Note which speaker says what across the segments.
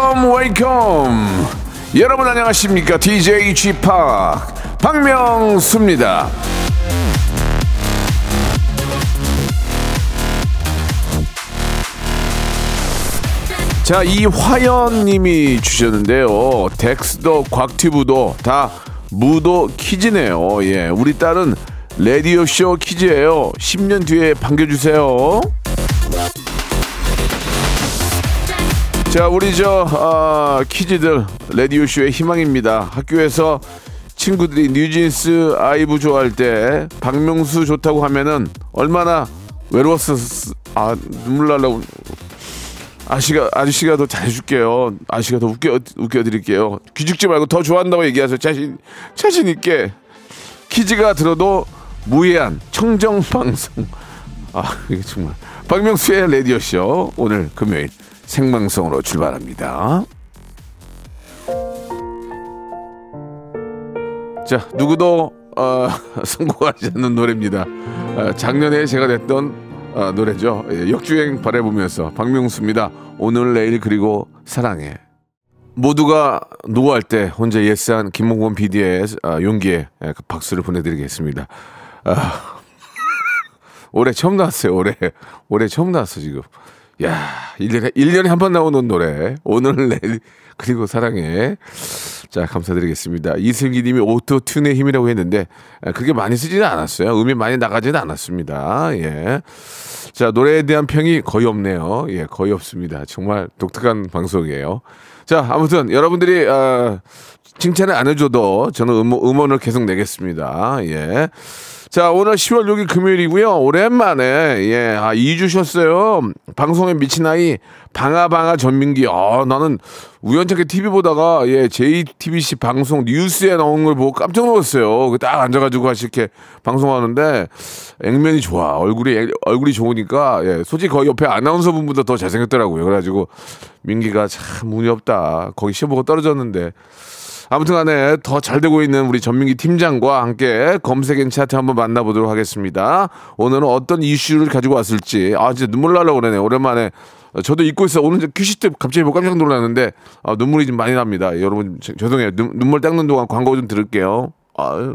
Speaker 1: Welcome, welcome, welcome. 여러분 안녕하십니까? DJ g p 박명수입니다. 자, 이화연님이 주셨는데요. 덱스도 곽튜브도 다 무도 퀴즈네요. 예, 우리 딸은 라디오 쇼 퀴즈예요. 10년 뒤에 반겨주세요. 자, 우리 저 아, 퀴즈들 라디오 쇼의 희망입니다. 학교에서 친구들이 뉴진스 아이브 좋아할 때 박명수 좋다고 하면은 얼마나 외로웠었 아 눈물 날라고 아저씨가 아저씨가 더 잘해줄게요. 아저씨가 더 웃겨 웃겨드릴게요. 귀죽지 말고 더 좋아한다고 얘기하세요. 자신 자신 있게 퀴즈가 들어도 무해한 청정 방송. 아 이게 정말 박명수의 라디오 쇼 오늘 금요일 생방송으로 출발합니다. 자 누구도 어, 성공하지 않는 노래입니다. 어, 작년에 제가 냈던 어, 노래죠. 예, 역주행 바라보면서 박명수입니다. 오늘 내일 그리고 사랑해. 모두가 노할 때 혼자 예스한 김홍범 PD의 아, 용기에 예, 그 박수를 보내드리겠습니다. 아, 올해 처음 나왔어요. 올해 올해 처음 나왔어 지금. 야, 1년에 1년에 한 번 나오는 노래. 오늘 내일 그리고 사랑해. 자, 감사드리겠습니다. 이승기 님이 auto-tune의 힘이라고 했는데 아, 그게 많이 쓰지는 않았어요. 음이 많이 나가지는 않았습니다. 예. 자, 노래에 대한 평이 거의 없네요. 예, 거의 없습니다. 정말 독특한 방송이에요. 자, 아무튼 여러분들이 아, 칭찬을 안 해줘도 저는 음원, 음원을 계속 내겠습니다. 예. 자, 오늘 10월 6일 금요일이고요. 오랜만에, 예, 아, 2주 쉬었어요. 방송에 미친 아이, 방아방아 전민기. 아, 나는 우연찮게 TV 보다가, 예, JTBC 방송 뉴스에 나온 걸 보고 깜짝 놀랐어요. 그딱 앉아 가지고 같이 이렇게 방송하는데, 액면이 좋아. 얼굴이, 얼굴이 좋으니까, 예, 솔직히 거의 옆에 아나운서 분보다 더 잘생겼더라고요. 그래 가지고, 민기가 참 운이 없다. 거기 시험 보고 떨어졌는데, 아무튼 간에 더 잘 되고 있는 우리 전민기 팀장과 함께 검색엔 차트 한번 만나보도록 하겠습니다. 오늘은 어떤 이슈를 가지고 왔을지, 아, 진짜 눈물 나려고 그러네. 오랜만에. 저도 잊고 있어. 오늘 큐시 때 갑자기 보고 깜짝 놀랐는데, 아, 눈물이 좀 많이 납니다. 여러분, 저- 죄송해요. 눈, 눈물 닦는 동안 광고 좀 들을게요. 아,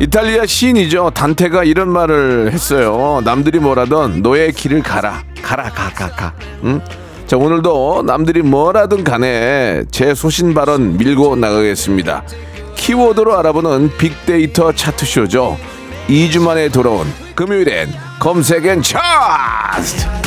Speaker 1: 이탈리아 시인이죠. 단테가 이런 말을 했어요. 남들이 뭐라던 너의 길을 가라. 가라, 가, 가, 가. 응? 자, 오늘도 남들이 뭐라든 간에 제 소신 발언 밀고 나가겠습니다. 키워드로 알아보는 빅데이터 차트쇼죠. 2주 만에 돌아온 금요일엔 검색엔 차트!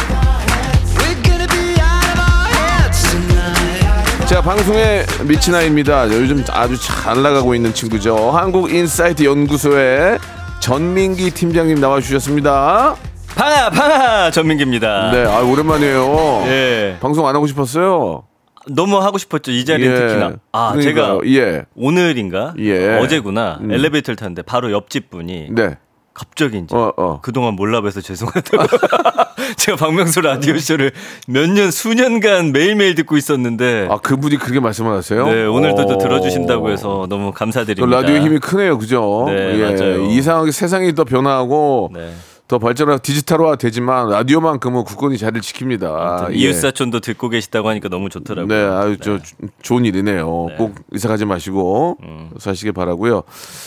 Speaker 1: 자, 방송에 미친 아이입니다. 요즘 아주 잘 나가고 있는 친구죠. 한국인사이트 연구소의 전민기 팀장님 나와주셨습니다.
Speaker 2: 방아 방아 전민기입니다.
Speaker 1: 네, 아, 오랜만이에요.
Speaker 2: 예.
Speaker 1: 방송 안 하고 싶었어요.
Speaker 2: 너무 하고 싶었죠 이 자리는
Speaker 1: 예.
Speaker 2: 특히나. 아
Speaker 1: 그러니까요.
Speaker 2: 제가
Speaker 1: 예.
Speaker 2: 오늘인가
Speaker 1: 예.
Speaker 2: 어제구나
Speaker 1: 음.
Speaker 2: 엘리베이터를 탔는데 바로 옆집 분이
Speaker 1: 네.
Speaker 2: 갑자기 이제
Speaker 1: 어, 어.
Speaker 2: 그동안 몰라봬서 죄송하다고 제가 박명수 라디오 쇼를 몇 년 수년간 매일매일 듣고 있었는데
Speaker 1: 아, 그분이 그렇게 말씀을 하세요?
Speaker 2: 네 오늘도 또
Speaker 1: 어.
Speaker 2: 들어주신다고 해서 너무
Speaker 1: 또
Speaker 2: 감사드립니다.
Speaker 1: 라디오 힘이 크네요, 그죠?
Speaker 2: 네,
Speaker 1: 예.
Speaker 2: 맞아요.
Speaker 1: 이상하게 세상이 더 변화하고
Speaker 2: 네.
Speaker 1: 더 발전하고 디지털화 되지만 라디오만큼은 굳건히 자리를 지킵니다. 예.
Speaker 2: 이웃사촌도 듣고 계시다고 하니까 너무 좋더라고요.
Speaker 1: 네, 아유 저 주- 좋은 일이네요.
Speaker 2: 네.
Speaker 1: 꼭 이사 가지 마시고 사시길 바라고요.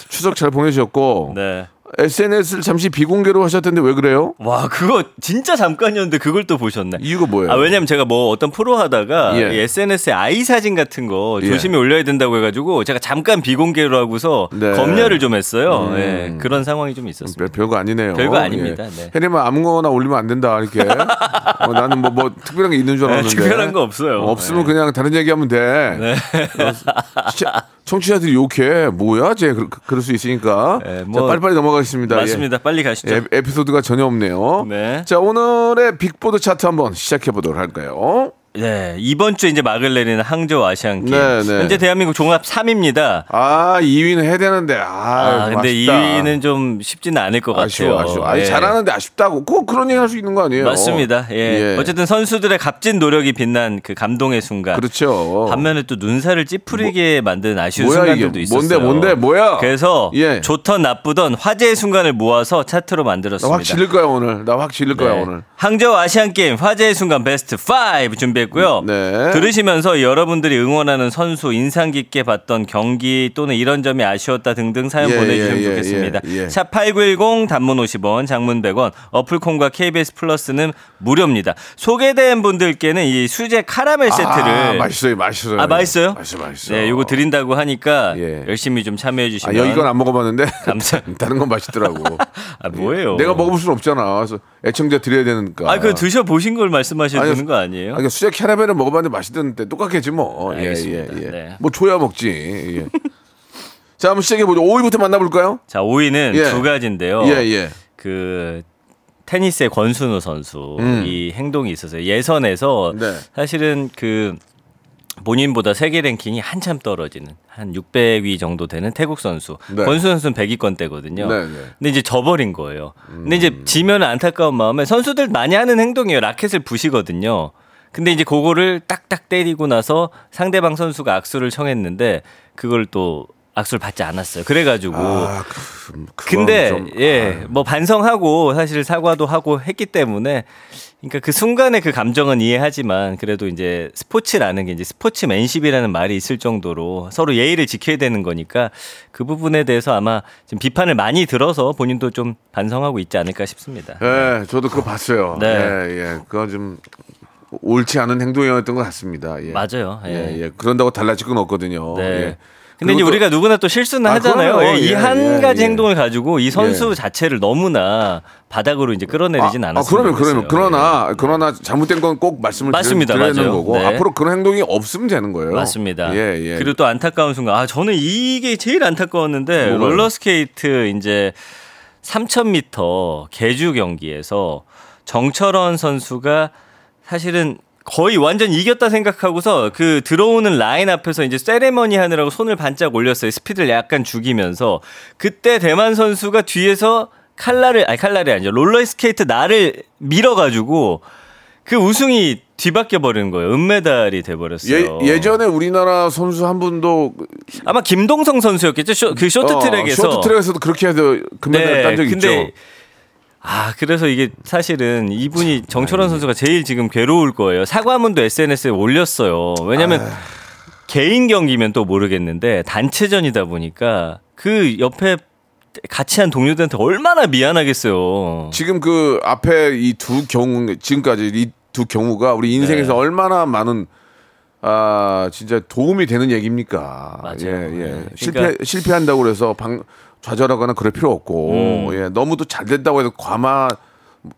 Speaker 1: 추석 잘 보내셨고
Speaker 2: 네.
Speaker 1: SNS를 잠시 비공개로 하셨던데 왜 그래요?
Speaker 2: 와, 그거 진짜 잠깐이었는데 그걸 또 보셨네.
Speaker 1: 이유가 뭐예요?
Speaker 2: 아, 왜냐면 제가 뭐 어떤 프로 하다가
Speaker 1: 예.
Speaker 2: 이 SNS에 아이 사진 같은 거
Speaker 1: 예.
Speaker 2: 조심히 올려야 된다고 해가지고 제가 잠깐 비공개로 하고서
Speaker 1: 네.
Speaker 2: 검열을 좀 했어요.
Speaker 1: 음.
Speaker 2: 예, 그런 상황이 좀
Speaker 1: 별-
Speaker 2: 있었습니다.
Speaker 1: 별거 아니네요.
Speaker 2: 별거 아닙니다. 네.
Speaker 1: 혜림아 아무거나 올리면 안 된다 이렇게. 어, 나는 뭐뭐 특별한 게 있는 줄
Speaker 2: 네,
Speaker 1: 알았는데.
Speaker 2: 특별한 거 없어요.
Speaker 1: 어, 없으면
Speaker 2: 네.
Speaker 1: 그냥 다른 얘기하면 돼. 어, 시 청- 청취자들이 욕해. 뭐야, 쟤 그, 그럴 수 있으니까.
Speaker 2: 네,
Speaker 1: 자,
Speaker 2: 뭐-
Speaker 1: 빨리빨리 넘어가겠습니다. 예.
Speaker 2: 맞습니다. 빨리 가시죠.
Speaker 1: 에, 에피소드가 전혀 없네요.
Speaker 2: 네.
Speaker 1: 자, 오늘의 빅보드 차트 한번 시작해 보도록 할까요?
Speaker 2: 네, 이번 주 이제 막을 내리는 항저우 아시안 게임.
Speaker 1: 네, 네.
Speaker 2: 현재 대한민국 종합 3위입니다.
Speaker 1: 아, 2위는 해야 되는데. 아,
Speaker 2: 아, 근데
Speaker 1: 아쉽다.
Speaker 2: 2위는 좀 쉽지는 않을 것
Speaker 1: 아쉬워,
Speaker 2: 같아요.
Speaker 1: 아쉬워. 아니,
Speaker 2: 예.
Speaker 1: 잘하는데 아쉽다고. 꼭 그런 얘기 할 수 있는 거 아니에요?
Speaker 2: 맞습니다. 예. 어쨌든 선수들의 값진 노력이 빛난 그 감동의 순간.
Speaker 1: 그렇죠.
Speaker 2: 반면에 또 눈살을 찌푸리게 만든 아쉬운
Speaker 1: 뭐야,
Speaker 2: 순간들도? 있었어요.
Speaker 1: 뭔데, 뭔데, 뭐야?
Speaker 2: 그래서
Speaker 1: 예.
Speaker 2: 좋던 나쁘던 화제의 순간을 모아서 차트로
Speaker 1: 나
Speaker 2: 만들었습니다.
Speaker 1: 확 질릴 거야, 오늘. 나 확 질릴 거야,
Speaker 2: 네.
Speaker 1: 오늘.
Speaker 2: 항저우 아시안 게임 화제의 순간 베스트 5 준비 했고요.
Speaker 1: 네.
Speaker 2: 들으시면서 여러분들이 응원하는 선수 인상 깊게 봤던 경기 또는 이런 점이 아쉬웠다 등등 사연
Speaker 1: 예,
Speaker 2: 보내주시면
Speaker 1: 예, 예,
Speaker 2: 좋겠습니다.
Speaker 1: 예, 예.
Speaker 2: 샵 #8910 단문 50원, 장문 100원, 어플 콩과 KBS 플러스는 무료입니다. 소개된 분들께는 이 수제 카라멜 세트를
Speaker 1: 아, 맛있어요, 맛있어요.
Speaker 2: 아, 맛있어요?
Speaker 1: 맛있어, 맛있어.
Speaker 2: 네, 요거 드린다고 하니까
Speaker 1: 예.
Speaker 2: 열심히 좀 참여해
Speaker 1: 아,
Speaker 2: 주시면
Speaker 1: 여기 건 안 먹어봤는데.
Speaker 2: 감사-
Speaker 1: 다른 건 맛있더라고.
Speaker 2: 아, 뭐예요?
Speaker 1: 내가 먹어볼 수는 없잖아. 그래서 애청자 드려야 되니까.
Speaker 2: 아, 그 드셔 보신 걸 말씀하시는 거 아니에요?
Speaker 1: 아니, 수제 캐러멜을 먹어봤는데 맛있던데 똑같겠지 뭐. 예, 예,
Speaker 2: 알겠습니다.
Speaker 1: 예.
Speaker 2: 네.
Speaker 1: 뭐 줘야 먹지. 예. 자, 한번 시작해 보죠. 5위부터 만나볼까요?
Speaker 2: 자, 5위는
Speaker 1: 예.
Speaker 2: 두 가지인데요.
Speaker 1: 예, 예.
Speaker 2: 그 테니스의 권순우 선수
Speaker 1: 음.
Speaker 2: 이 행동이 있었어요. 예선에서
Speaker 1: 네.
Speaker 2: 사실은 그 본인보다 세계 랭킹이 한참 떨어지는 한 600위 정도 되는 태국 선수.
Speaker 1: 네.
Speaker 2: 권순우 선수는 100위권대거든요.
Speaker 1: 네, 네.
Speaker 2: 근데 이제 져버린 거예요. 근데 이제 지면 안타까운 마음에 선수들 많이 하는 행동이에요. 라켓을 부시거든요. 근데 이제 그거를 딱딱 때리고 나서 상대방 선수가 악수를 청했는데 그걸 또 악수를 받지 않았어요. 그래가지고
Speaker 1: 아, 그,
Speaker 2: 근데
Speaker 1: 좀,
Speaker 2: 예, 뭐 반성하고 사실 사과도 하고 했기 때문에 그러니까 그 순간의 그 감정은 이해하지만 그래도 이제 스포츠라는 게 이제 스포츠맨십이라는 말이 있을 정도로 서로 예의를 지켜야 되는 거니까 그 부분에 대해서 아마 지금 비판을 많이 들어서 본인도 좀 반성하고 있지 않을까 싶습니다.
Speaker 1: 예, 저도 그거 봤어요.
Speaker 2: 네.
Speaker 1: 예, 예. 그거 좀 옳지 않은 행동이었던 것 같습니다. 예.
Speaker 2: 맞아요. 예.
Speaker 1: 예, 예. 그런다고 달라질 건 없거든요.
Speaker 2: 네.
Speaker 1: 예.
Speaker 2: 근데 이제 우리가 누구나 또 실수는
Speaker 1: 아,
Speaker 2: 하잖아요. 이
Speaker 1: 예,
Speaker 2: 한
Speaker 1: 예,
Speaker 2: 가지
Speaker 1: 예.
Speaker 2: 행동을 가지고 이 선수
Speaker 1: 예.
Speaker 2: 자체를 너무나 바닥으로 이제 끌어내리진
Speaker 1: 아,
Speaker 2: 않았어요.
Speaker 1: 그러면 그러면 그러나 그러나 잘못된 건 꼭 말씀을
Speaker 2: 맞습니다.
Speaker 1: 드려- 드리는
Speaker 2: 맞아요.
Speaker 1: 거고
Speaker 2: 네.
Speaker 1: 앞으로 그런 행동이 없으면 되는 거예요.
Speaker 2: 맞습니다.
Speaker 1: 예, 예.
Speaker 2: 그리고 또 안타까운 순간, 아 저는 이게 제일 안타까웠는데
Speaker 1: 뭐가요?
Speaker 2: 롤러스케이트 이제 3,000m 계주 경기에서 정철원 선수가 사실은 거의 완전 이겼다 생각하고서 그 들어오는 라인 앞에서 이제 세레머니 하느라고 손을 반짝 올렸어요. 스피드를 약간 죽이면서 그때 대만 선수가 뒤에서 칼날을 아니 칼날이 아니죠 롤러스케이트 날을 밀어가지고 그 우승이 뒤바뀌어 버리는 거예요. 은메달이 돼 버렸어요.
Speaker 1: 예, 예전에 우리나라 선수 한 분도
Speaker 2: 아마 김동성 선수였겠죠. 쇼, 그 쇼트트랙에서.
Speaker 1: 어, 쇼트트랙에서도 그렇게 해서 금메달 딴 적이 있죠.
Speaker 2: 아 그래서 이게 사실은 이분이 정철원 선수가 제일 지금 괴로울 거예요. 사과문도 SNS에 올렸어요. 왜냐하면
Speaker 1: 아.
Speaker 2: 개인 경기면 또 모르겠는데 단체전이다 보니까 그 옆에 같이 한 동료들한테 얼마나 미안하겠어요.
Speaker 1: 지금 그 앞에 이 두 경우 지금까지 이 두 경우가 우리 인생에서
Speaker 2: 네.
Speaker 1: 얼마나 많은 아 진짜 도움이 되는 얘기입니까?
Speaker 2: 맞아요.
Speaker 1: 예, 예.
Speaker 2: 네.
Speaker 1: 실패
Speaker 2: 그러니까-
Speaker 1: 실패한다고 그래서 방 좌절하거나 그럴 필요 없고
Speaker 2: 음.
Speaker 1: 예. 너무도 잘 됐다고 해서 과마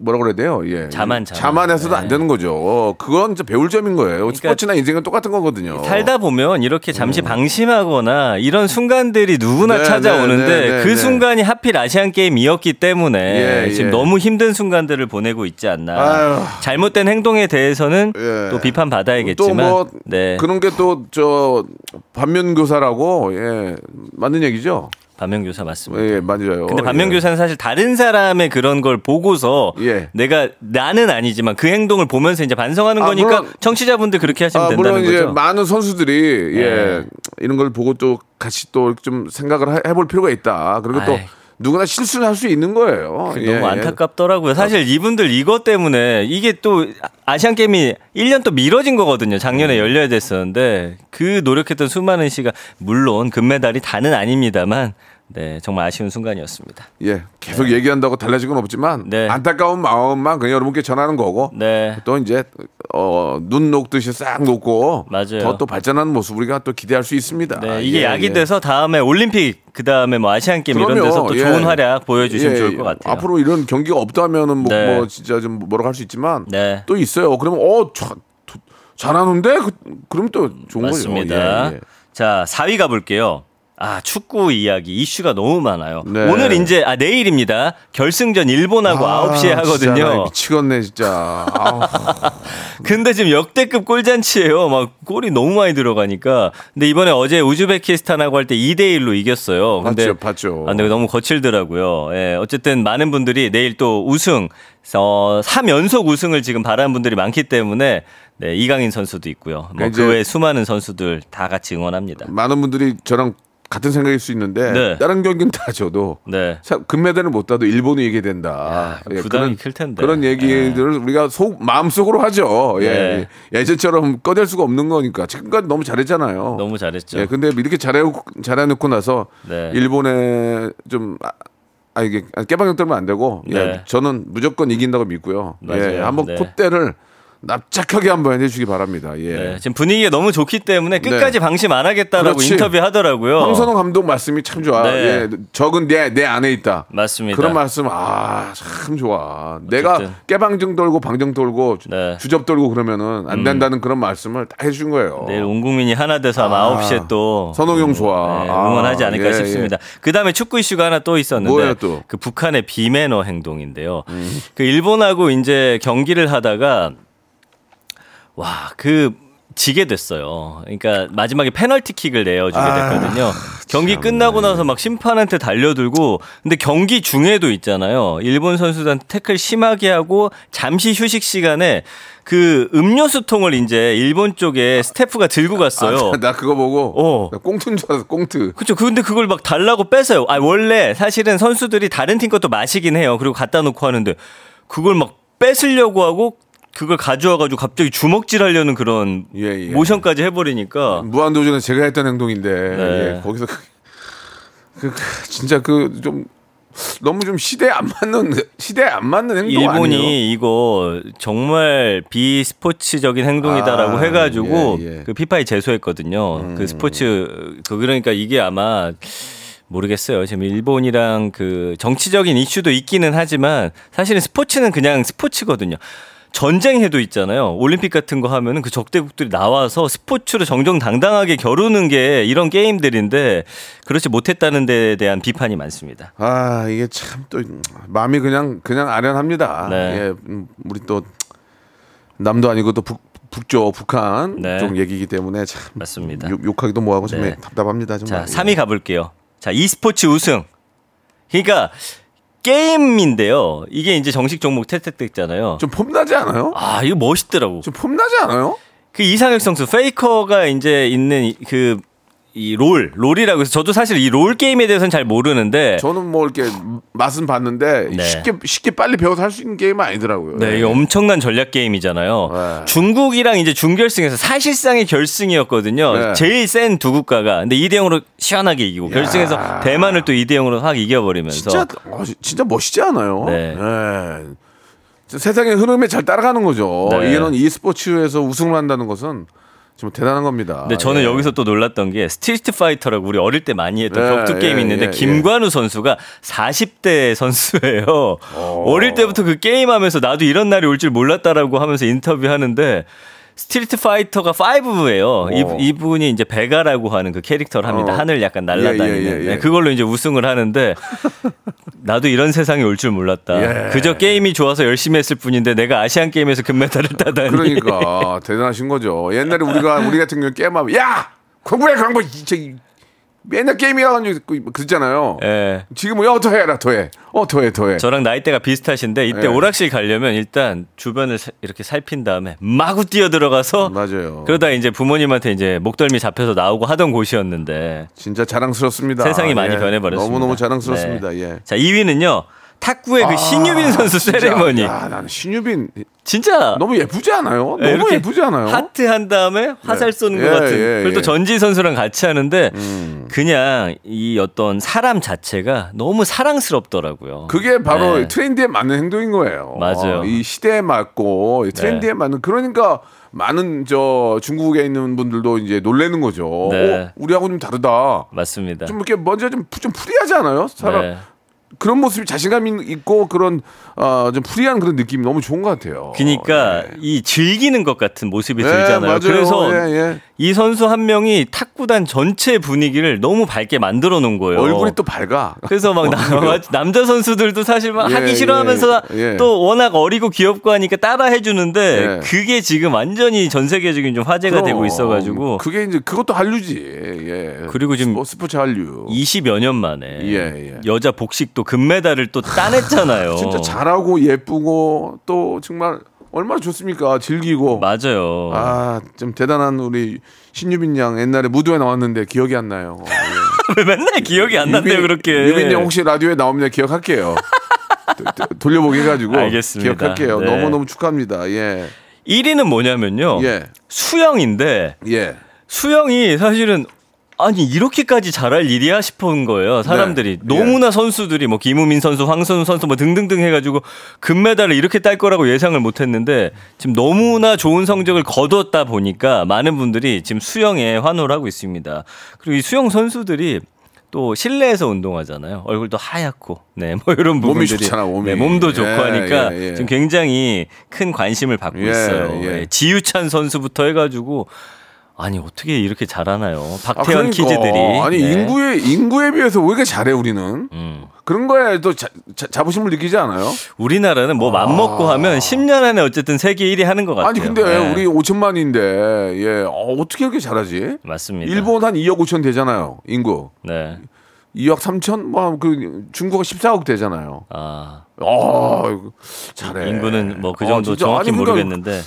Speaker 1: 뭐라 그래야 돼요? 예.
Speaker 2: 자만, 자만.
Speaker 1: 자만해서도 안
Speaker 2: 네.
Speaker 1: 되는 거죠. 그건 진짜 배울 점인 거예요. 스포츠나 인생은 똑같은 거거든요.
Speaker 2: 살다 보면 이렇게 잠시 방심하거나 이런 순간들이 누구나
Speaker 1: 음. 네,
Speaker 2: 찾아오는데
Speaker 1: 네, 네,
Speaker 2: 그
Speaker 1: 네.
Speaker 2: 순간이 하필 아시안 게임이었기 때문에
Speaker 1: 예,
Speaker 2: 지금
Speaker 1: 예.
Speaker 2: 너무 힘든 순간들을 보내고 있지 않나.
Speaker 1: 아유.
Speaker 2: 잘못된 행동에 대해서는
Speaker 1: 예.
Speaker 2: 또 비판 받아야겠지만
Speaker 1: 또뭐
Speaker 2: 네.
Speaker 1: 그런 게 또 저 반면 교사라고 예 맞는 얘기죠.
Speaker 2: 반면교사 맞습니다.
Speaker 1: 예 맞아요.
Speaker 2: 근데
Speaker 1: 예.
Speaker 2: 반면교사는 사실 다른 사람의 그런 걸 보고서
Speaker 1: 예.
Speaker 2: 내가 나는 아니지만 그 행동을 보면서 이제 반성하는
Speaker 1: 아,
Speaker 2: 거니까
Speaker 1: 물론-
Speaker 2: 청취자분들 그렇게 하시면
Speaker 1: 아,
Speaker 2: 된다는
Speaker 1: 물론 이제
Speaker 2: 거죠.
Speaker 1: 많은 선수들이 예
Speaker 2: 예.
Speaker 1: 이런 걸 보고 또 같이 또 좀 생각을 해- 해볼 필요가 있다. 그리고 또
Speaker 2: 아이.
Speaker 1: 누구나 실수를 할 수 있는 거예요.
Speaker 2: 그
Speaker 1: 예,
Speaker 2: 너무
Speaker 1: 예.
Speaker 2: 안타깝더라고요. 사실 이분들 이것 때문에 이게 또 아시안 게임이 1년 또 미뤄진 거거든요. 작년에
Speaker 1: 음.
Speaker 2: 열려야 됐었는데 그 노력했던 수많은 시간 물론 금메달이 다는 아닙니다만 네, 정말 아쉬운 순간이었습니다.
Speaker 1: 예, 계속 얘기한다고 달라질 건 없지만
Speaker 2: 네.
Speaker 1: 안타까운 마음만 그냥 여러분께 전하는 거고
Speaker 2: 네.
Speaker 1: 또 이제 어, 눈 녹듯이 싹 녹고
Speaker 2: 맞아요.
Speaker 1: 더또 발전하는 모습 우리가 또 기대할 수 있습니다.
Speaker 2: 네, 이게
Speaker 1: 예,
Speaker 2: 약이
Speaker 1: 예.
Speaker 2: 돼서 다음에 올림픽 그 다음에 뭐 아시안 게임 이런 데서 또
Speaker 1: 예.
Speaker 2: 좋은 활약 보여주시면
Speaker 1: 예,
Speaker 2: 좋을
Speaker 1: 예.
Speaker 2: 것 같아요.
Speaker 1: 앞으로 이런 경기가 없다면은 뭐,
Speaker 2: 네.
Speaker 1: 뭐 진짜 좀 뭐라고 할 수 있지만
Speaker 2: 네.
Speaker 1: 또 있어요. 그러면 어 자, 도- 잘하는데 그, 그럼 또 좋은
Speaker 2: 맞습니다.
Speaker 1: 거죠. 예, 예.
Speaker 2: 자, 4위 가볼게요. 아, 축구 이야기, 이슈가 너무 많아요.
Speaker 1: 네.
Speaker 2: 오늘 이제, 아, 내일입니다. 결승전 일본하고 아, 9시에
Speaker 1: 진짜 나
Speaker 2: 하거든요.
Speaker 1: 미치겠네 진짜.
Speaker 2: 근데 지금 역대급 골잔치예요. 막 골이 너무 많이 들어가니까. 근데 이번에 어제 우즈베키스탄하고 할 때 2대 1로 이겼어요. 근데
Speaker 1: 봤죠, 봤죠.
Speaker 2: 아, 근데 너무 거칠더라고요. 예, 어쨌든 많은 분들이 내일 또 우승, 어, 3연속 우승을 지금 바라는 분들이 많기 때문에 네, 이강인 선수도 있고요. 뭐
Speaker 1: 이제-
Speaker 2: 그 외에 수많은 선수들 다 같이 응원합니다.
Speaker 1: 많은 분들이 저랑 같은 생각일 수 있는데
Speaker 2: 네.
Speaker 1: 다른 경기는 다 져도
Speaker 2: 네.
Speaker 1: 자, 금메달을 못 따도 일본이 이게 된다.
Speaker 2: 야, 부담이 클 텐데.
Speaker 1: 그런 얘기들을 우리가 속 마음속으로 하죠. 예.
Speaker 2: 네.
Speaker 1: 예전처럼 꺼낼 수가 없는 거니까 지금까지 너무 잘했잖아요.
Speaker 2: 너무 잘했죠.
Speaker 1: 예, 근데 이렇게 잘해 잘해놓고 나서
Speaker 2: 네.
Speaker 1: 일본에 좀 아, 아 이게 깨방정 떨면 안 되고 예,
Speaker 2: 네.
Speaker 1: 저는 무조건 이긴다고 믿고요. 예,
Speaker 2: 맞아요.
Speaker 1: 한번
Speaker 2: 네.
Speaker 1: 콧대를 납작하게 한번 해주시기 바랍니다. 예.
Speaker 2: 네, 지금 분위기가 너무 좋기 때문에 끝까지
Speaker 1: 네.
Speaker 2: 방심 안 하겠다라고
Speaker 1: 그렇지.
Speaker 2: 인터뷰 하더라고요.
Speaker 1: 황선홍 감독 말씀이 참 좋아.
Speaker 2: 네.
Speaker 1: 예, 적은 내, 내 안에 있다.
Speaker 2: 맞습니다.
Speaker 1: 그런 말씀 아 참 좋아. 내가
Speaker 2: 어쨌든.
Speaker 1: 깨방정 돌고 방정 돌고 주-
Speaker 2: 네. 음.
Speaker 1: 주접 돌고 그러면은 안 된다는 그런 말씀을 다 해준 거예요.
Speaker 2: 내일 온 국민이 하나 돼서 아마
Speaker 1: 아,
Speaker 2: 9시에 또
Speaker 1: 선홍 형 좋아.
Speaker 2: 네,
Speaker 1: 아,
Speaker 2: 응원하지 않을까
Speaker 1: 예,
Speaker 2: 싶습니다. 그 다음에 축구 이슈가 하나 또 있었는데
Speaker 1: 뭐예요, 또? 음.
Speaker 2: 그 북한의 비매너 행동인데요. 그 일본하고 이제 경기를 하다가 와 그 지게 됐어요. 그러니까 마지막에 페널티킥을 내어주게
Speaker 1: 아,
Speaker 2: 됐거든요. 경기 끝나고 나서 막 심판한테 달려들고 근데 경기 중에도 있잖아요. 일본 선수단 태클 심하게 하고 잠시 휴식 시간에 그 음료수 통을 이제 일본 쪽에 스태프가 들고 갔어요.
Speaker 1: 아, 나 그거 보고
Speaker 2: 어.
Speaker 1: 나 꽁트인 줄 알았어. 꽁트.
Speaker 2: 그렇죠. 근데 그걸 막 달라고 뺏어요. 아 원래 사실은 선수들이 다른 팀 것도 마시긴 해요. 그리고 갖다 놓고 하는데 그걸 막 뺏으려고 하고 그걸 가져와가지고 갑자기 주먹질하려는 그런
Speaker 1: 예, 예.
Speaker 2: 모션까지 해버리니까
Speaker 1: 무한도전에 제가 했던 행동인데
Speaker 2: 네.
Speaker 1: 예, 거기서 그, 그, 그 진짜 그 좀 너무 좀 시대에 안 맞는 시대에 안 맞는 행동
Speaker 2: 일본이
Speaker 1: 아니에요?
Speaker 2: 이거 정말 비스포츠적인 행동이다라고
Speaker 1: 아,
Speaker 2: 해가지고
Speaker 1: 예, 예.
Speaker 2: 그 피파에 제소했거든요. 그 스포츠 그 그러니까 이게 아마 모르겠어요. 지금 일본이랑 그 정치적인 이슈도 있기는 하지만 사실은 스포츠는 그냥 스포츠거든요. 전쟁해도 있잖아요. 올림픽 같은 거 하면은 그 적대국들이 나와서 스포츠로 정정당당하게 겨루는 게 이런 게임들인데 그렇지 못했다는 데에 대한 비판이 많습니다.
Speaker 1: 아 이게 참 또 마음이 그냥 그냥 아련합니다.
Speaker 2: 네.
Speaker 1: 예, 음, 우리 또 남도 아니고 또 북, 북쪽 북한
Speaker 2: 네.
Speaker 1: 쪽 얘기이기 때문에 참
Speaker 2: 맞습니다.
Speaker 1: 욕, 욕하기도 뭐하고 참
Speaker 2: 네.
Speaker 1: 답답합니다.
Speaker 2: 자,
Speaker 1: 정말.
Speaker 2: 3위 가볼게요. 자, e스포츠 우승. 그러니까 게임인데요. 이게 이제 정식 종목 채택됐잖아요.
Speaker 1: 좀 폼나지 않아요?
Speaker 2: 아, 이거 멋있더라고.
Speaker 1: 좀 폼나지 않아요?
Speaker 2: 그 이상혁 선수 페이커가 이제 있는 이- 그, 이 롤, 롤이라고 해서 저도 사실 이 롤 게임에 대해서는 잘 모르는데
Speaker 1: 저는 뭐 이렇게 맛은 봤는데
Speaker 2: 네.
Speaker 1: 쉽게 쉽게 빨리 배워서 할 수 있는 게임은 아니더라고요.
Speaker 2: 네, 이게 엄청난 전략 게임이잖아요.
Speaker 1: 네.
Speaker 2: 중국이랑 이제 준결승에서 사실상의 결승이었거든요.
Speaker 1: 네.
Speaker 2: 제일 센 두 국가가. 근데 2대 0으로 시원하게 이기고 결승에서 대만을 또 2대 0으로 확 이겨 버리면서
Speaker 1: 진짜 어, 진짜 멋있지 않아요?
Speaker 2: 네.
Speaker 1: 진짜 세상의 흐름에 잘 따라가는 거죠.
Speaker 2: 네.
Speaker 1: 이게 는 e스포츠에서 우승을 한다는 것은 정말 대단한 겁니다.
Speaker 2: 근데 저는
Speaker 1: 예.
Speaker 2: 여기서 또 놀랐던 게 스트리트 파이터라고 우리 어릴 때 많이 했던
Speaker 1: 네,
Speaker 2: 격투 게임이
Speaker 1: 예,
Speaker 2: 있는데
Speaker 1: 예,
Speaker 2: 김관우 선수가 40대 선수예요. 어릴 때부터 그 게임 하면서 나도 이런 날이 올 줄 몰랐다라고 하면서 인터뷰하는데 스트리트 파이터가 5예요. 이, 이분이 이제 베가라고 하는 그 캐릭터를 합니다.
Speaker 1: 어.
Speaker 2: 하늘 약간 날아다니는.
Speaker 1: 예, 예, 예, 예.
Speaker 2: 네, 그걸로 이제 우승을 하는데 나도 이런 세상이 올 줄 몰랐다.
Speaker 1: 예.
Speaker 2: 그저 게임이 좋아서 열심히 했을 뿐인데 내가 아시안 게임에서 금메달을 따다니.
Speaker 1: 그러니까 대단하신 거죠. 옛날에 우리가 우리 같은 경우 게임하면 야 공부해 공부 저 맨날 게임이라 가지고 그랬잖아요.
Speaker 2: 예.
Speaker 1: 지금은 야 더 해라 더 해. 어 더 해 더 해.
Speaker 2: 저랑 나이대가 비슷하신데 이때
Speaker 1: 네.
Speaker 2: 오락실 가려면 일단 주변을 사- 이렇게 살핀 다음에 마구 뛰어 들어가서
Speaker 1: 맞아요.
Speaker 2: 그러다 이제 부모님한테 이제 목덜미 잡혀서 나오고 하던 곳이었는데
Speaker 1: 진짜 자랑스럽습니다.
Speaker 2: 세상이 많이
Speaker 1: 예.
Speaker 2: 변해버렸습니다.
Speaker 1: 너무 너무 자랑스럽습니다.
Speaker 2: 네.
Speaker 1: 예.
Speaker 2: 자 2위는요 탁구의 그 신유빈 선수
Speaker 1: 아, 진짜.
Speaker 2: 세레머니.
Speaker 1: 야, 나는 신유빈
Speaker 2: 진짜
Speaker 1: 너무 예쁘지 않아요?
Speaker 2: 네,
Speaker 1: 너무 예쁘지 않아요?
Speaker 2: 하트 한 다음에 화살 쏘는
Speaker 1: 예,
Speaker 2: 것 같은.
Speaker 1: 예,
Speaker 2: 그리고 또
Speaker 1: 예.
Speaker 2: 전지희 선수랑 같이 하는데
Speaker 1: 음.
Speaker 2: 그냥 이 어떤 사람 자체가 너무 사랑스럽더라고요.
Speaker 1: 그게 바로
Speaker 2: 네.
Speaker 1: 트렌드에 맞는 행동인 거예요.
Speaker 2: 맞아요.
Speaker 1: 어, 이 시대에 맞고 이 트렌드에
Speaker 2: 네.
Speaker 1: 맞는 그러니까 많은 저 중국에 있는 분들도 이제 놀래는 거죠.
Speaker 2: 네.
Speaker 1: 어, 우리하고 좀 다르다.
Speaker 2: 맞습니다.
Speaker 1: 좀 이렇게 먼저 좀, 푸- 좀 프리하지 않아요? 사람
Speaker 2: 네.
Speaker 1: 그런 모습이 자신감 있고 그런 어, 좀 프리한 그런 느낌이 너무 좋은 것 같아요.
Speaker 2: 그러니까
Speaker 1: 네.
Speaker 2: 이 즐기는 것 같은 모습이
Speaker 1: 네,
Speaker 2: 들잖아요.
Speaker 1: 맞아요.
Speaker 2: 그래서
Speaker 1: 예, 예.
Speaker 2: 이 선수 한 명이 탁구단 전체 분위기를 너무 밝게 만들어 놓은 거예요.
Speaker 1: 얼굴이 또 밝아.
Speaker 2: 그래서 막 남, 남자 선수들도 사실 막
Speaker 1: 예,
Speaker 2: 하기
Speaker 1: 예,
Speaker 2: 싫어하면서
Speaker 1: 예.
Speaker 2: 또 워낙 어리고 귀엽고 하니까 따라 해주는데
Speaker 1: 예.
Speaker 2: 그게 지금 완전히 전 세계적인 좀 화제가 되고
Speaker 1: 그럼,
Speaker 2: 있어가지고
Speaker 1: 그게 이제 그것도 한류지. 예.
Speaker 2: 그리고 지금
Speaker 1: 스포- 스포츠 한류.
Speaker 2: 20여 년 만에
Speaker 1: 예, 예.
Speaker 2: 여자 복식도 금메달을 또 따냈잖아요.
Speaker 1: 진짜 잘하고 예쁘고 또 정말 얼마나 좋습니까? 즐기고.
Speaker 2: 맞아요.
Speaker 1: 아, 좀 대단한 우리 신유빈 양 옛날에 무도에 나왔는데 기억이 안 나요. 예.
Speaker 2: 왜 맨날 기억이 안 난대요 그렇게.
Speaker 1: 유빈 양 혹시 라디오에 나오면 기억할게요. 돌려보게 해가지고
Speaker 2: 알겠습니다.
Speaker 1: 기억할게요.
Speaker 2: 네.
Speaker 1: 너무 너무 축하합니다. 예,
Speaker 2: 1위는 뭐냐면요.
Speaker 1: 예,
Speaker 2: 수영인데
Speaker 1: 예.
Speaker 2: 수영이 사실은 아니 이렇게까지 잘할 일이야 싶은 거예요. 사람들이
Speaker 1: 네.
Speaker 2: 너무나 선수들이 뭐 김우민 선수, 황선우 선수 뭐 등등등 해가지고 금메달을 이렇게 딸 거라고 예상을 못했는데 지금 너무나 좋은 성적을 거뒀다 보니까 많은 분들이 지금 수영에 환호를 하고 있습니다. 그리고 이 수영 선수들이 또 실내에서 운동하잖아요. 얼굴도 하얗고, 네, 뭐 이런
Speaker 1: 몸이
Speaker 2: 부분들이
Speaker 1: 좋잖아, 몸이.
Speaker 2: 네, 몸도 좋고
Speaker 1: 예,
Speaker 2: 하니까
Speaker 1: 예, 예.
Speaker 2: 지금 굉장히 큰 관심을 받고
Speaker 1: 예,
Speaker 2: 있어요.
Speaker 1: 예.
Speaker 2: 예, 지유찬 선수부터 해가지고 아니 어떻게 이렇게 잘하나요?
Speaker 1: 아,
Speaker 2: 박태환 키즈들이
Speaker 1: 아니
Speaker 2: 네.
Speaker 1: 인구에 인구에 비해서 왜 이렇게 잘해 우리는?
Speaker 2: 음.
Speaker 1: 그런 거에 또 자, 자, 자부심을 느끼지 않아요?
Speaker 2: 우리나라는 뭐 맘먹고 하면 10년 안에 어쨌든 세계 1위 하는 것 같아요.
Speaker 1: 아. 아니 근데
Speaker 2: 네.
Speaker 1: 우리 5천만인데 예 어, 어떻게 이렇게 잘하지?
Speaker 2: 맞습니다.
Speaker 1: 일본 한 2억 5천 되잖아요 인구.
Speaker 2: 네.
Speaker 1: 2억 3천 뭐그 중국은 14억 되잖아요.
Speaker 2: 아
Speaker 1: 아 잘해.
Speaker 2: 인구는 뭐그
Speaker 1: 아,
Speaker 2: 정도
Speaker 1: 진짜.
Speaker 2: 정확히
Speaker 1: 아니, 그러니까
Speaker 2: 모르겠는데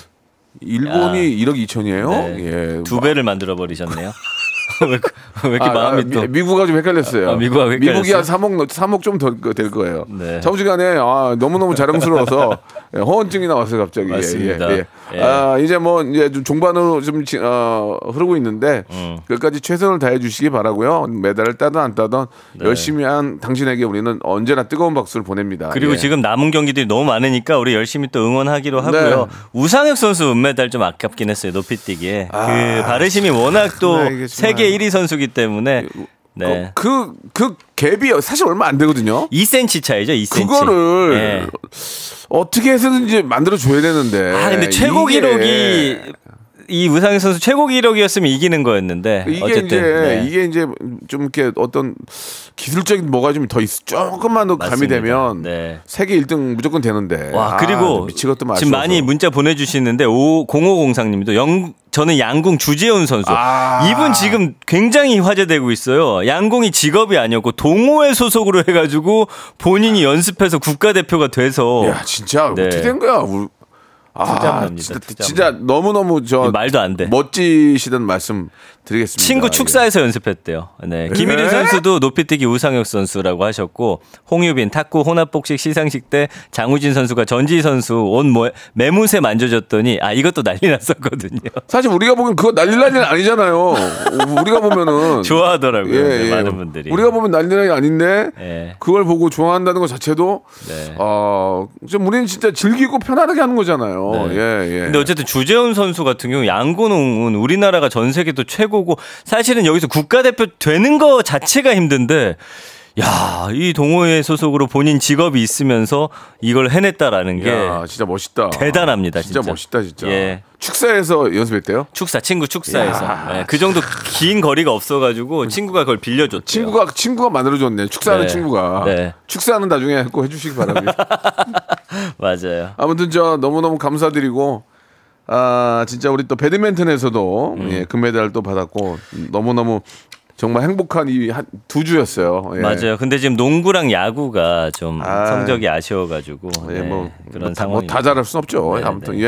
Speaker 1: 일본이 1억 2천이에요.
Speaker 2: 네.
Speaker 1: 예.
Speaker 2: 두 배를 만들어 버리셨네요. 왜, 그- 왜 이렇게
Speaker 1: 아,
Speaker 2: 마음이
Speaker 1: 아,
Speaker 2: 또
Speaker 1: 미, 미국하고 좀 헷갈렸어요.
Speaker 2: 아, 미국하고 헷갈렸어요?
Speaker 1: 미국이 한 3억 3억 좀 더 될 거예요.
Speaker 2: 네.
Speaker 1: 자부지간에 아, 너무 너무 자랑스러워서 예, 허언증이 나왔어요 갑자기. 예,
Speaker 2: 맞습니다.
Speaker 1: 예, 예.
Speaker 2: 예.
Speaker 1: 아 이제 뭐 이제 좀 종반으로 좀 지- 어, 흐르고 있는데
Speaker 2: 음.
Speaker 1: 끝까지 최선을 다해 주시기 바라고요. 메달을 따든 안 따든 열심히 한 당신에게 우리는 언제나 뜨거운 박수를 보냅니다.
Speaker 2: 그리고
Speaker 1: 예.
Speaker 2: 지금 남은 경기들이 너무 많으니까 우리 열심히 또 응원하기로 하고요.
Speaker 1: 네.
Speaker 2: 우상혁 선수 은메달 좀 아깝긴 했어요. 높이뛰기에.
Speaker 1: 아,
Speaker 2: 그 바르심이 워낙
Speaker 1: 또나 이게 정말-
Speaker 2: 세계 1위 선수기 때문에 네.
Speaker 1: 그, 그 갭이 사실 얼마 안 되거든요.
Speaker 2: 2cm 차이죠, 2cm.
Speaker 1: 그거를
Speaker 2: 네.
Speaker 1: 어떻게 해서든지 만들어 줘야 되는데.
Speaker 2: 아, 근데 최고 기록이 이 우상혁 선수 최고 기록이었으면 이기는 거였는데
Speaker 1: 이게
Speaker 2: 어쨌든
Speaker 1: 이제
Speaker 2: 네.
Speaker 1: 이게 이제 좀 이렇게 어떤 기술적인 뭐가 좀더 있, 조금만 더
Speaker 2: 맞습니다.
Speaker 1: 가미되면
Speaker 2: 네.
Speaker 1: 세계 1등 무조건 되는데.
Speaker 2: 와
Speaker 1: 아,
Speaker 2: 그리고
Speaker 1: 미치겠더만
Speaker 2: 지금
Speaker 1: 아쉬워서.
Speaker 2: 많이 문자 보내주시는데 5 0503님도 영 저는 양궁 주재훈 선수
Speaker 1: 아.
Speaker 2: 이분 지금 굉장히 화제되고 있어요. 양궁이 직업이 아니었고 동호회 소속으로 해가지고 본인이 연습해서 국가대표가 돼서
Speaker 1: 야 진짜
Speaker 2: 네.
Speaker 1: 어떻게 된 거야? 우- 아, 진짜. 진짜 너무 너무 저
Speaker 2: 말도 안 돼.
Speaker 1: 멋지시던 말씀 드리겠습니다.
Speaker 2: 친구
Speaker 1: 예.
Speaker 2: 축사에서 연습했대요. 네. 김일희
Speaker 1: 에?
Speaker 2: 선수도 높이뛰기 우상혁 선수라고 하셨고 홍유빈 탁구 혼합복식 시상식 때 장우진 선수가 전지 선수 옷 뭐, 매무새 만져줬더니 아 이것도 난리 났었거든요.
Speaker 1: 사실 우리가 보면 그거 난리 난리는 아니잖아요. 우리가 보면은
Speaker 2: 좋아하더라고요.
Speaker 1: 예,
Speaker 2: 네,
Speaker 1: 예.
Speaker 2: 많은 분들이.
Speaker 1: 우리가 보면 난리 난리 아닌데
Speaker 2: 예.
Speaker 1: 그걸 보고 좋아한다는 것 자체도
Speaker 2: 네.
Speaker 1: 어, 좀 우리는 진짜 즐기고 편안하게 하는 거잖아요.
Speaker 2: 네.
Speaker 1: 예, 예.
Speaker 2: 근데 어쨌든 주재훈 선수 같은 경우 양고농은 우리나라가 전 세계도 최고 고 사실은 여기서 국가대표 되는 거 자체가 힘든데 야, 이 동호회 소속으로 본인 직업이 있으면서 이걸 해냈다라는 게
Speaker 1: 야, 진짜 멋있다.
Speaker 2: 대단합니다,
Speaker 1: 진짜,
Speaker 2: 진짜.
Speaker 1: 멋있다, 진짜.
Speaker 2: 예.
Speaker 1: 축사에서 연습했대요?
Speaker 2: 축사 친구 축사에서
Speaker 1: 야.
Speaker 2: 예, 그 정도 긴 거리가 없어가지고 친구가 그걸 빌려줬대요.
Speaker 1: 친구가 친구가 만들어줬네. 축사하는
Speaker 2: 네.
Speaker 1: 친구가.
Speaker 2: 네.
Speaker 1: 축사는 나중에 꼭 해주시기 바랍니다.
Speaker 2: 맞아요.
Speaker 1: 아무튼 저 너무 너무 감사드리고 아 진짜 우리 또 배드민턴에서도
Speaker 2: 음.
Speaker 1: 예, 금메달 또 받았고 너무 너무 정말 행복한 이 두 주였어요. 예.
Speaker 2: 맞아요. 근데 지금 농구랑 야구가 좀
Speaker 1: 아.
Speaker 2: 성적이 아쉬워가지고
Speaker 1: 예,
Speaker 2: 네,
Speaker 1: 뭐,
Speaker 2: 그런
Speaker 1: 뭐 다,
Speaker 2: 상황이.
Speaker 1: 뭐다 잘할 순 없죠.
Speaker 2: 네,
Speaker 1: 아무튼
Speaker 2: 네.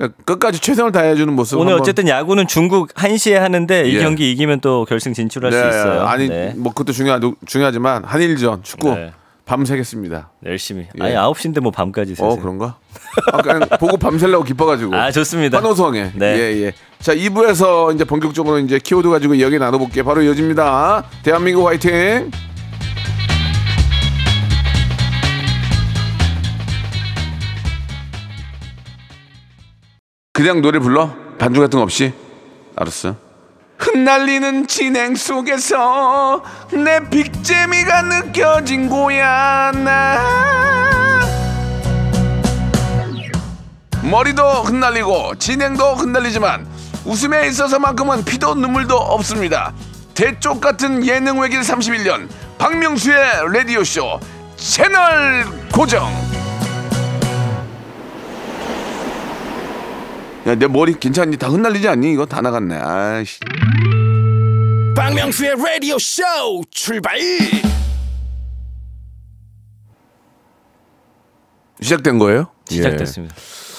Speaker 1: 예 끝까지 최선을 다해주는 모습.
Speaker 2: 오늘 어쨌든 야구는 중국 1 시에 하는데 이
Speaker 1: 예.
Speaker 2: 경기 이기면 또 결승 진출할 수 있어요.
Speaker 1: 아니
Speaker 2: 네.
Speaker 1: 뭐 그것도 중요하 중요하지만 한일전 축구
Speaker 2: 네.
Speaker 1: 밤새겠습니다.
Speaker 2: 열심히.
Speaker 1: 예.
Speaker 2: 아니 9시인데 뭐 밤까지 세세요.
Speaker 1: 어 그런가? 아, 그냥 보고 밤새려고 기뻐가지고.
Speaker 2: 아, 좋습니다.
Speaker 1: 환호성에.
Speaker 2: 네.
Speaker 1: 예, 예. 자, 2부에서 이제 본격적으로 이제 키워드 가지고 이야기 나눠볼게. 바로 이어집니다. 대한민국 화이팅! 그냥 노래 불러? 반주 같은 거 없이? 알았어. 흩날리는 진행 속에서 내 빅재미가 느껴진 거야, 나. 머리도 흩날리고 진행도 흩날리지만 웃음에 있어서만큼은 피도 눈물도 없습니다. 대쪽 같은 예능 외길 31년 박명수의 라디오 쇼 채널 고정. 야 내 머리 괜찮니? 다 흩날리지 않니? 이거 다 나갔네. 아이씨.
Speaker 3: 박명수의 라디오 쇼 출발
Speaker 1: 시작된 거예요?
Speaker 2: 시작됐습니다.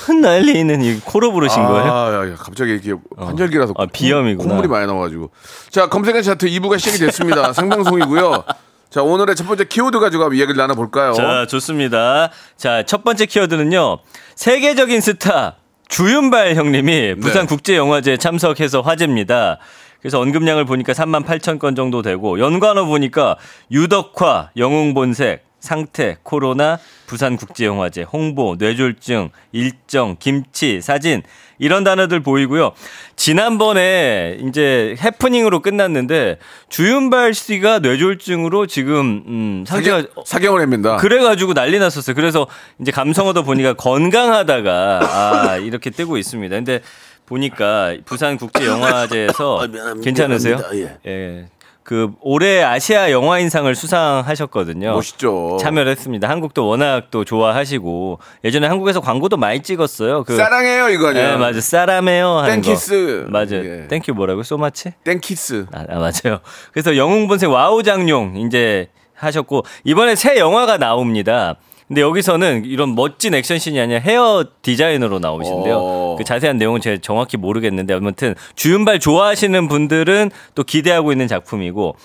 Speaker 2: 흩날리는 이 코로 부르신
Speaker 1: 아,
Speaker 2: 거예요?
Speaker 1: 야, 야, 갑자기 이렇게 환절기라서
Speaker 2: 아, 비염이구나.
Speaker 1: 콧물이 많이 나와가지고. 자, 검색의 차트 2부가 시작이 됐습니다. 생방송이고요. 자, 오늘의 첫 번째 키워드 가지고 이야기를 나눠볼까요?
Speaker 2: 자, 좋습니다. 자, 첫 번째 키워드는요. 세계적인 스타 주윤발 형님이 부산
Speaker 1: 네.
Speaker 2: 국제 영화제에 참석해서 화제입니다. 그래서 언급량을 보니까 3만 8천 건 정도 되고 연관어 보니까 유덕화, 영웅본색, 상태, 코로나, 부산국제영화제, 홍보, 뇌졸중, 일정, 김치, 사진 이런 단어들 보이고요. 지난번에 이제 해프닝으로 끝났는데 주윤발 씨가 뇌졸중으로 지금 음, 상태가
Speaker 1: 사경을 합니다.
Speaker 2: 그래 가지고 난리 났었어요. 그래서 이제 감성어도 보니까 건강하다가 아 이렇게 뜨고 있습니다. 근데 보니까 부산 국제 영화제에서 괜찮으세요? 예. 그 올해 아시아 영화인상을 수상하셨거든요.
Speaker 1: 멋있죠.
Speaker 2: 참여를 했습니다. 한국도 워낙 또 좋아하시고 예전에 한국에서 광고도 많이 찍었어요. 그
Speaker 1: 사랑해요 이거 아니야?
Speaker 2: 예, 맞아. 사랑해요 하는
Speaker 1: 밀키스.
Speaker 2: 거. 맞아.
Speaker 1: 예.
Speaker 2: Thank you 뭐라고? So much?
Speaker 1: 밀키스.
Speaker 2: 아, 아, 맞아요. 그래서 영웅본색 와우 장룡 이제 하셨고 이번에 새 영화가 나옵니다. 근데 여기서는 이런 멋진 액션씬이 아니라 헤어 디자이너로 나오신대요.
Speaker 1: 어.
Speaker 2: 그 자세한 내용은 제가 정확히 모르겠는데 아무튼 주윤발 좋아하시는 분들은 또 기대하고 있는 작품이고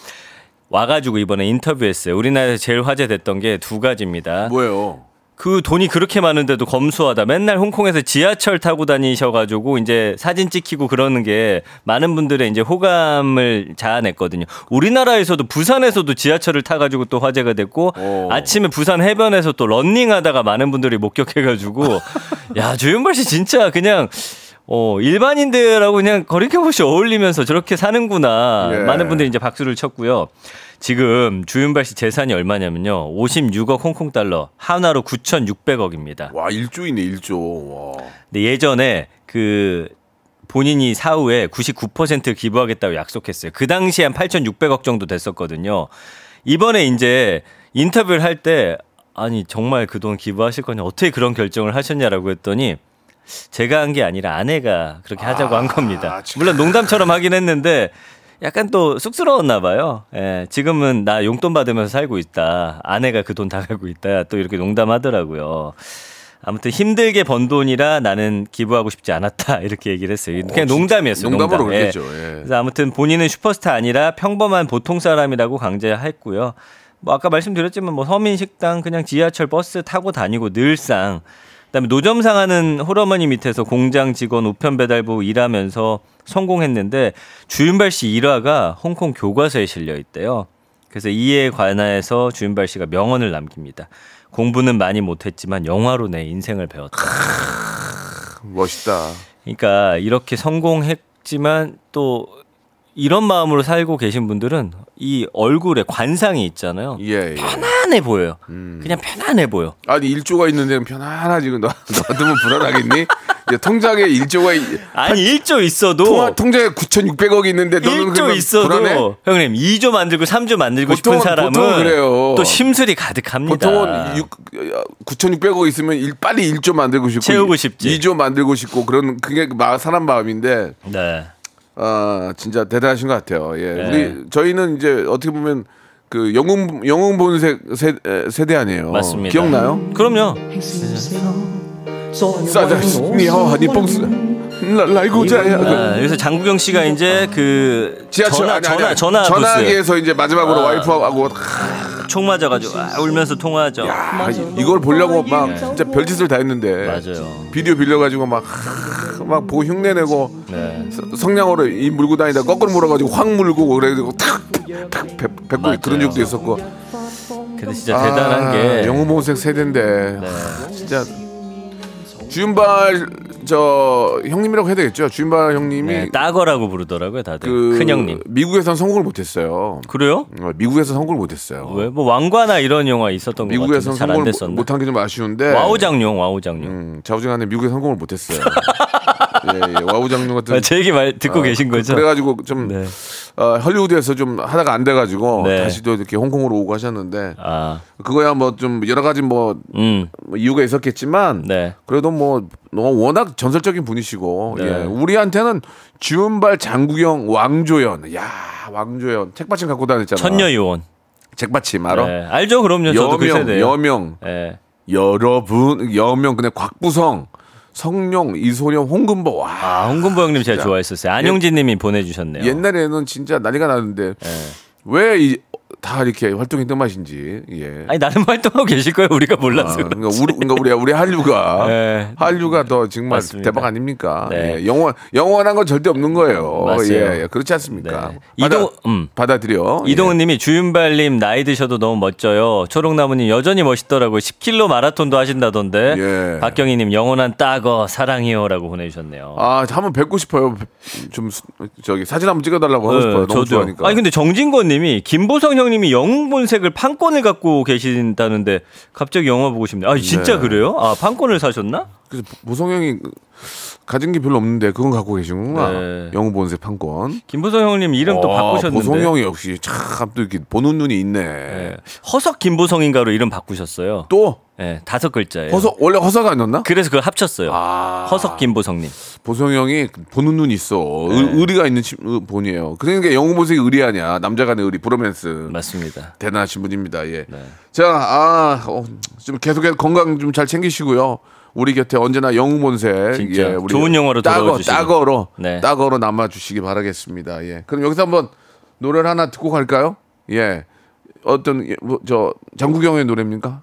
Speaker 2: 와가지고 이번에 인터뷰했어요. 우리나라에서 제일 화제됐던 게 두 가지입니다.
Speaker 1: 뭐예요?
Speaker 2: 그 돈이 그렇게 많은데도 검소하다. 맨날 홍콩에서 지하철 타고 다니셔가지고 이제 사진 찍히고 그러는 게 많은 분들의 이제 호감을 자아냈거든요. 우리나라에서도 부산에서도 지하철을 타가지고 또 화제가 됐고
Speaker 1: 오.
Speaker 2: 아침에 부산 해변에서 또 런닝하다가 많은 분들이 목격해가지고 야 조윤발 씨 진짜 그냥 어, 일반인들하고 그냥 거리낌 없이 어울리면서 저렇게 사는구나.
Speaker 1: 예.
Speaker 2: 많은 분들이 이제 박수를 쳤고요. 지금 주윤발 씨 재산이 얼마냐면요. 56억 홍콩 달러, 하나로 9,600억입니다.
Speaker 1: 와 1조이네 1조. 와.
Speaker 2: 근데 예전에 그 본인이 사후에 99% 기부하겠다고 약속했어요. 그 당시에 한 8,600억 정도 됐었거든요. 이번에 이제 인터뷰를 할 때 아니 정말 그 돈 기부하실 거냐 어떻게 그런 결정을 하셨냐라고 했더니 제가 한 게 아니라 아내가 그렇게 하자고 한 겁니다.
Speaker 1: 참.
Speaker 2: 물론 농담처럼 하긴 했는데 약간 또 쑥스러웠나 봐요. 예, 지금은 나 용돈 받으면서 살고 있다. 아내가 그 돈 다 가고 있다. 또 이렇게 농담하더라고요. 아무튼 힘들게 번 돈이라 나는 기부하고 싶지 않았다. 이렇게 얘기를 했어요. 그냥 농담이었어요.
Speaker 1: 농담으로
Speaker 2: 농담. 예.
Speaker 1: 그러겠죠. 예.
Speaker 2: 그래서 아무튼 본인은 슈퍼스타 아니라 평범한 보통 사람이라고 강제했고요. 뭐 아까 말씀드렸지만 뭐 서민 식당 그냥 지하철 버스 타고 다니고 늘상 그다음에 노점 상 하는 홀어머니 밑에서 공장 직원 우편 배달부 일하면서 성공했는데 주윤발 씨 일화가 홍콩 교과서에 실려 있대요. 그래서 이에 관해서 주윤발 씨가 명언을 남깁니다. 공부는 많이 못했지만 영화로 내 인생을 배웠다.
Speaker 1: 멋있다.
Speaker 2: 그러니까 이렇게 성공했지만 또 이런 마음으로 살고 계신 분들은 이 얼굴에 관상이 있잖아요.
Speaker 1: 예, 예.
Speaker 2: 편안해 보여요. 그냥 편안해 보여.
Speaker 1: 아니 1조가 있는 데는 편안하지. 너 너도 불안하겠니? 통장에 1조가
Speaker 2: 아니 1조 있어도
Speaker 1: 통화, 통장에 9,600억이 있는데 너는
Speaker 2: 1조
Speaker 1: 그러면
Speaker 2: 있어도
Speaker 1: 불안해?
Speaker 2: 형님 2조 만들고 3조 만들고 싶은
Speaker 1: 보통은-
Speaker 2: 사람은
Speaker 1: 보통은 그래요.
Speaker 2: 또 심술이 가득합니다.
Speaker 1: 보통은 9,600억 있으면 일, 빨리 1조 만들고 싶고
Speaker 2: 채우고 싶지.
Speaker 1: 2조 만들고 싶고 그런 그게 마- 사람 마음인데
Speaker 2: 네.
Speaker 1: 아 진짜 대단하신 것 같아요. 예.
Speaker 2: 네.
Speaker 1: 우리 저희는 이제 어떻게 보면 그 영웅 영웅 본색 세, 세대 아니에요.
Speaker 2: 맞습니다.
Speaker 1: 기억나요?
Speaker 2: 그럼요.
Speaker 1: 싸자니어 니뽕스 라이고자야.
Speaker 2: 아, 여기서 장국영 씨가 이제 그
Speaker 1: 지하철
Speaker 2: 전화
Speaker 1: 아니,
Speaker 2: 전화
Speaker 1: 아니,
Speaker 2: 전화 부스.
Speaker 1: 전화기에서 이제 마지막으로
Speaker 2: 아.
Speaker 1: 와이프하고
Speaker 2: 총 맞아가지고 아, 울면서 통화하죠.
Speaker 1: 아, 이- 이걸 보려고 막 진짜 별짓을 다 했는데
Speaker 2: 맞아요.
Speaker 1: 비디오 빌려가지고 막 막 보고 흉내내고
Speaker 2: 네.
Speaker 1: 서- 성냥으로 이 물고 다니다 거꾸로 물어가지고 확 물고 그래가지고 탁탁 뱉고. 그런 적도 있었고
Speaker 2: 근데 진짜 대단한 게
Speaker 1: 영웅 모색 세대인데
Speaker 2: 네.
Speaker 1: 진짜 주윤발 저 형님이라고 해야 되겠죠 주윤발 형님이
Speaker 2: 네, 따거라고 부르더라고요 다들
Speaker 1: 그
Speaker 2: 큰 형님.
Speaker 1: 미국에선 성공을 못했어요.
Speaker 2: 그래요?
Speaker 1: 어, 미국에서 성공을 못했어요.
Speaker 2: 왜? 뭐 왕과나 이런 영화 있었던 거
Speaker 1: 미국에서 성공을? 못한 게 좀 아쉬운데.
Speaker 2: 와우장룡, 와우장룡.
Speaker 1: 음, 좌우지간에 미국에 성공을 못했어요. 예, 예, 와우장룡 같은.
Speaker 2: 아, 제 얘기 말 듣고 계신 거죠?
Speaker 1: 그래가지고 좀
Speaker 2: 네.
Speaker 1: 어, 헐리우드에서 좀 하다가 안 돼가지고
Speaker 2: 네.
Speaker 1: 다시 또 이렇게 홍콩으로 오고 하셨는데
Speaker 2: 아,
Speaker 1: 그거야 뭐 좀 여러 가지 뭐,
Speaker 2: 음,
Speaker 1: 뭐 이유가 있었겠지만
Speaker 2: 네.
Speaker 1: 그래도 뭐 너무 워낙 전설적인 분이시고
Speaker 2: 네.
Speaker 1: 예, 우리한테는 주은발 장국영 왕조연 야 왕조연 책받침 갖고 다녔잖아
Speaker 2: 천녀 요원.
Speaker 1: 책받침 알아
Speaker 2: 네. 알죠, 그럼요. 저도 그
Speaker 1: 여명. 여명
Speaker 2: 네.
Speaker 1: 여러분 여명 근데 곽부성 성룡 이소룡 홍금보 와
Speaker 2: 아, 홍금보 형님 제가 좋아했었어요. 안용진 님이 보내주셨네요.
Speaker 1: 옛날에는 진짜 난리가 나는데
Speaker 2: 네.
Speaker 1: 왜이 다 이렇게 활동했던 맛인지 예.
Speaker 2: 아니 나름 활동하고 계실 거예요. 우리가 몰라서.
Speaker 1: 아, 그러니까 우리 그러니까 우리 우리 한류가
Speaker 2: 네.
Speaker 1: 한류가 더 정말
Speaker 2: 맞습니다.
Speaker 1: 대박 아닙니까?
Speaker 2: 네.
Speaker 1: 예, 영원 영원한 건 절대 없는 거예요. 예, 예, 그렇지 않습니까?
Speaker 2: 네.
Speaker 1: 받아,
Speaker 2: 이동- 음.
Speaker 1: 받아들여.
Speaker 2: 이동훈님이 주윤발님 나이 드셔도 너무 멋져요. 초록나무님 여전히 멋있더라고요. 10km 마라톤도 하신다던데.
Speaker 1: 예.
Speaker 2: 박경희님 영원한 따거 사랑해요라고 보내주셨네요.
Speaker 1: 아, 한번 뵙고 싶어요. 좀 수- 저기 사진 한번 찍어달라고 하고 싶어요. 너무 좋아하니까.
Speaker 2: 네, 아니 근데 정진권님이 김보성 형님이 영웅 본색을 판권을 갖고 계신다는데 갑자기 영화 보고 싶네. 아 진짜
Speaker 1: 네.
Speaker 2: 그래요? 아 판권을 사셨나?
Speaker 1: 그래서 보성 형이 가진 게 별로 없는데 그건 갖고 계시는구나.
Speaker 2: 네.
Speaker 1: 영웅 본색 판권.
Speaker 2: 김보성 형님 이름 또
Speaker 1: 아,
Speaker 2: 바꾸셨는데.
Speaker 1: 보성 형이 역시 참 또 이렇게 보는 눈이 있네.
Speaker 2: 네. 허석 김보성인가로 이름 바꾸셨어요.
Speaker 1: 또
Speaker 2: 네, 다섯 글자예요.
Speaker 1: 허석 원래 허석 아니었나?
Speaker 2: 그래서 그걸 합쳤어요.
Speaker 1: 아.
Speaker 2: 허석 김보성님.
Speaker 1: 보성 형이 보는 눈이 있어.
Speaker 2: 네.
Speaker 1: 의, 의리가 있는 분이에요. 그러니까 영웅 본색이 의리 아니야. 남자간의 의리, 브로맨스.
Speaker 2: 맞습니다.
Speaker 1: 대단하신 분입니다. 예.
Speaker 2: 네.
Speaker 1: 자, 아, 어, 좀 계속해서 건강 좀 잘 챙기시고요. 우리 곁에 언제나 영웅본색
Speaker 2: 진짜
Speaker 1: 예, 우리
Speaker 2: 좋은 영화로
Speaker 1: 따거. 따거로
Speaker 2: 네.
Speaker 1: 따거로 남아 주시기 바라겠습니다. 예. 그럼 여기서 한번 노래를 하나 듣고 갈까요? 예. 어떤 예, 뭐, 저 장국영의 노래입니까?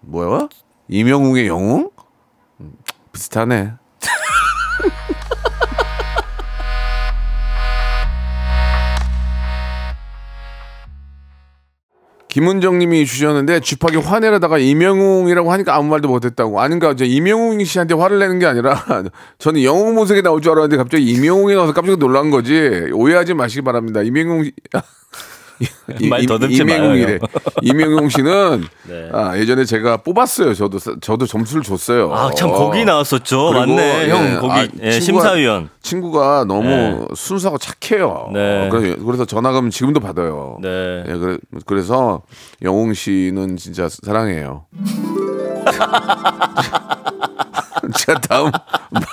Speaker 1: 뭐야? 이명웅의 영웅? 음, 비슷하네. 김은정 님이 주셨는데 쥐파기 화내려다가 이명웅이라고 하니까 아무 말도 못했다고. 아닌가 이제 이명웅 씨한테 화를 내는 게 아니라 저는 영웅 모색이 나올 줄 알았는데 갑자기 이명웅이 나와서 깜짝 놀란 거지. 오해하지 마시기 바랍니다. 이명웅 씨- 이-
Speaker 2: 말
Speaker 1: 이-
Speaker 2: 더듬지. 형.
Speaker 1: 이명웅 씨는
Speaker 2: 네.
Speaker 1: 아, 예전에 제가 뽑았어요. 저도 저도 점수를 줬어요.
Speaker 2: 아참 거기 나왔었죠. 맞네.
Speaker 1: 예,
Speaker 2: 형 거기
Speaker 1: 아,
Speaker 2: 예,
Speaker 1: 친구가-
Speaker 2: 심사위원.
Speaker 1: 친구가 너무
Speaker 2: 네.
Speaker 1: 순수하고 착해요.
Speaker 2: 네.
Speaker 1: 그래서, 그래서 전화 가면 지금도 받아요.
Speaker 2: 네.
Speaker 1: 예, 그래, 그래서 영웅 씨는 진짜 사랑해요. 자 다음